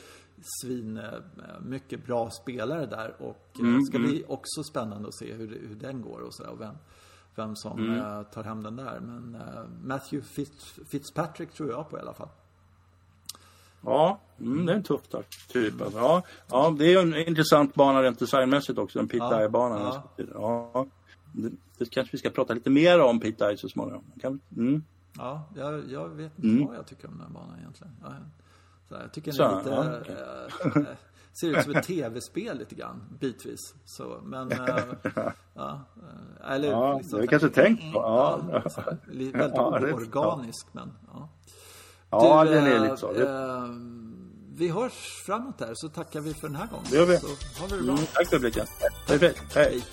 svin eh, mycket bra spelare där och det mm, ska mm. bli också spännande att se hur, hur den går och sådär och vem, vem som mm. äh, tar hem den där. Men Matthew Fitz, Fitzpatrick tror jag på i alla fall. Ja, mm, det är en tuff typ. Alltså. Ja, ja, det är en intressant bana rent designmässigt också, en Pit ja, banan Ja. Det, det, kanske vi ska prata lite mer om Pit Eye så småningom. Kan, mm. Ja, jag, jag vet inte mm. vad jag tycker om den här banan egentligen. Ja, så jag tycker den är lite... Ja, okay. äh, ser ut som ett tv-spel lite grann, bitvis. Så, men... Äh, ja, eller, ja, liksom, det har vi kanske tänkt på. Ja. ja väldigt ja, organiskt, men... Ja. Ja, du, den är lite så. Äh, vi hörs framåt här så tackar vi för den här gången. Det gör vi. Så, ha det bra. Mm, tack för blicken. Hej. Hej.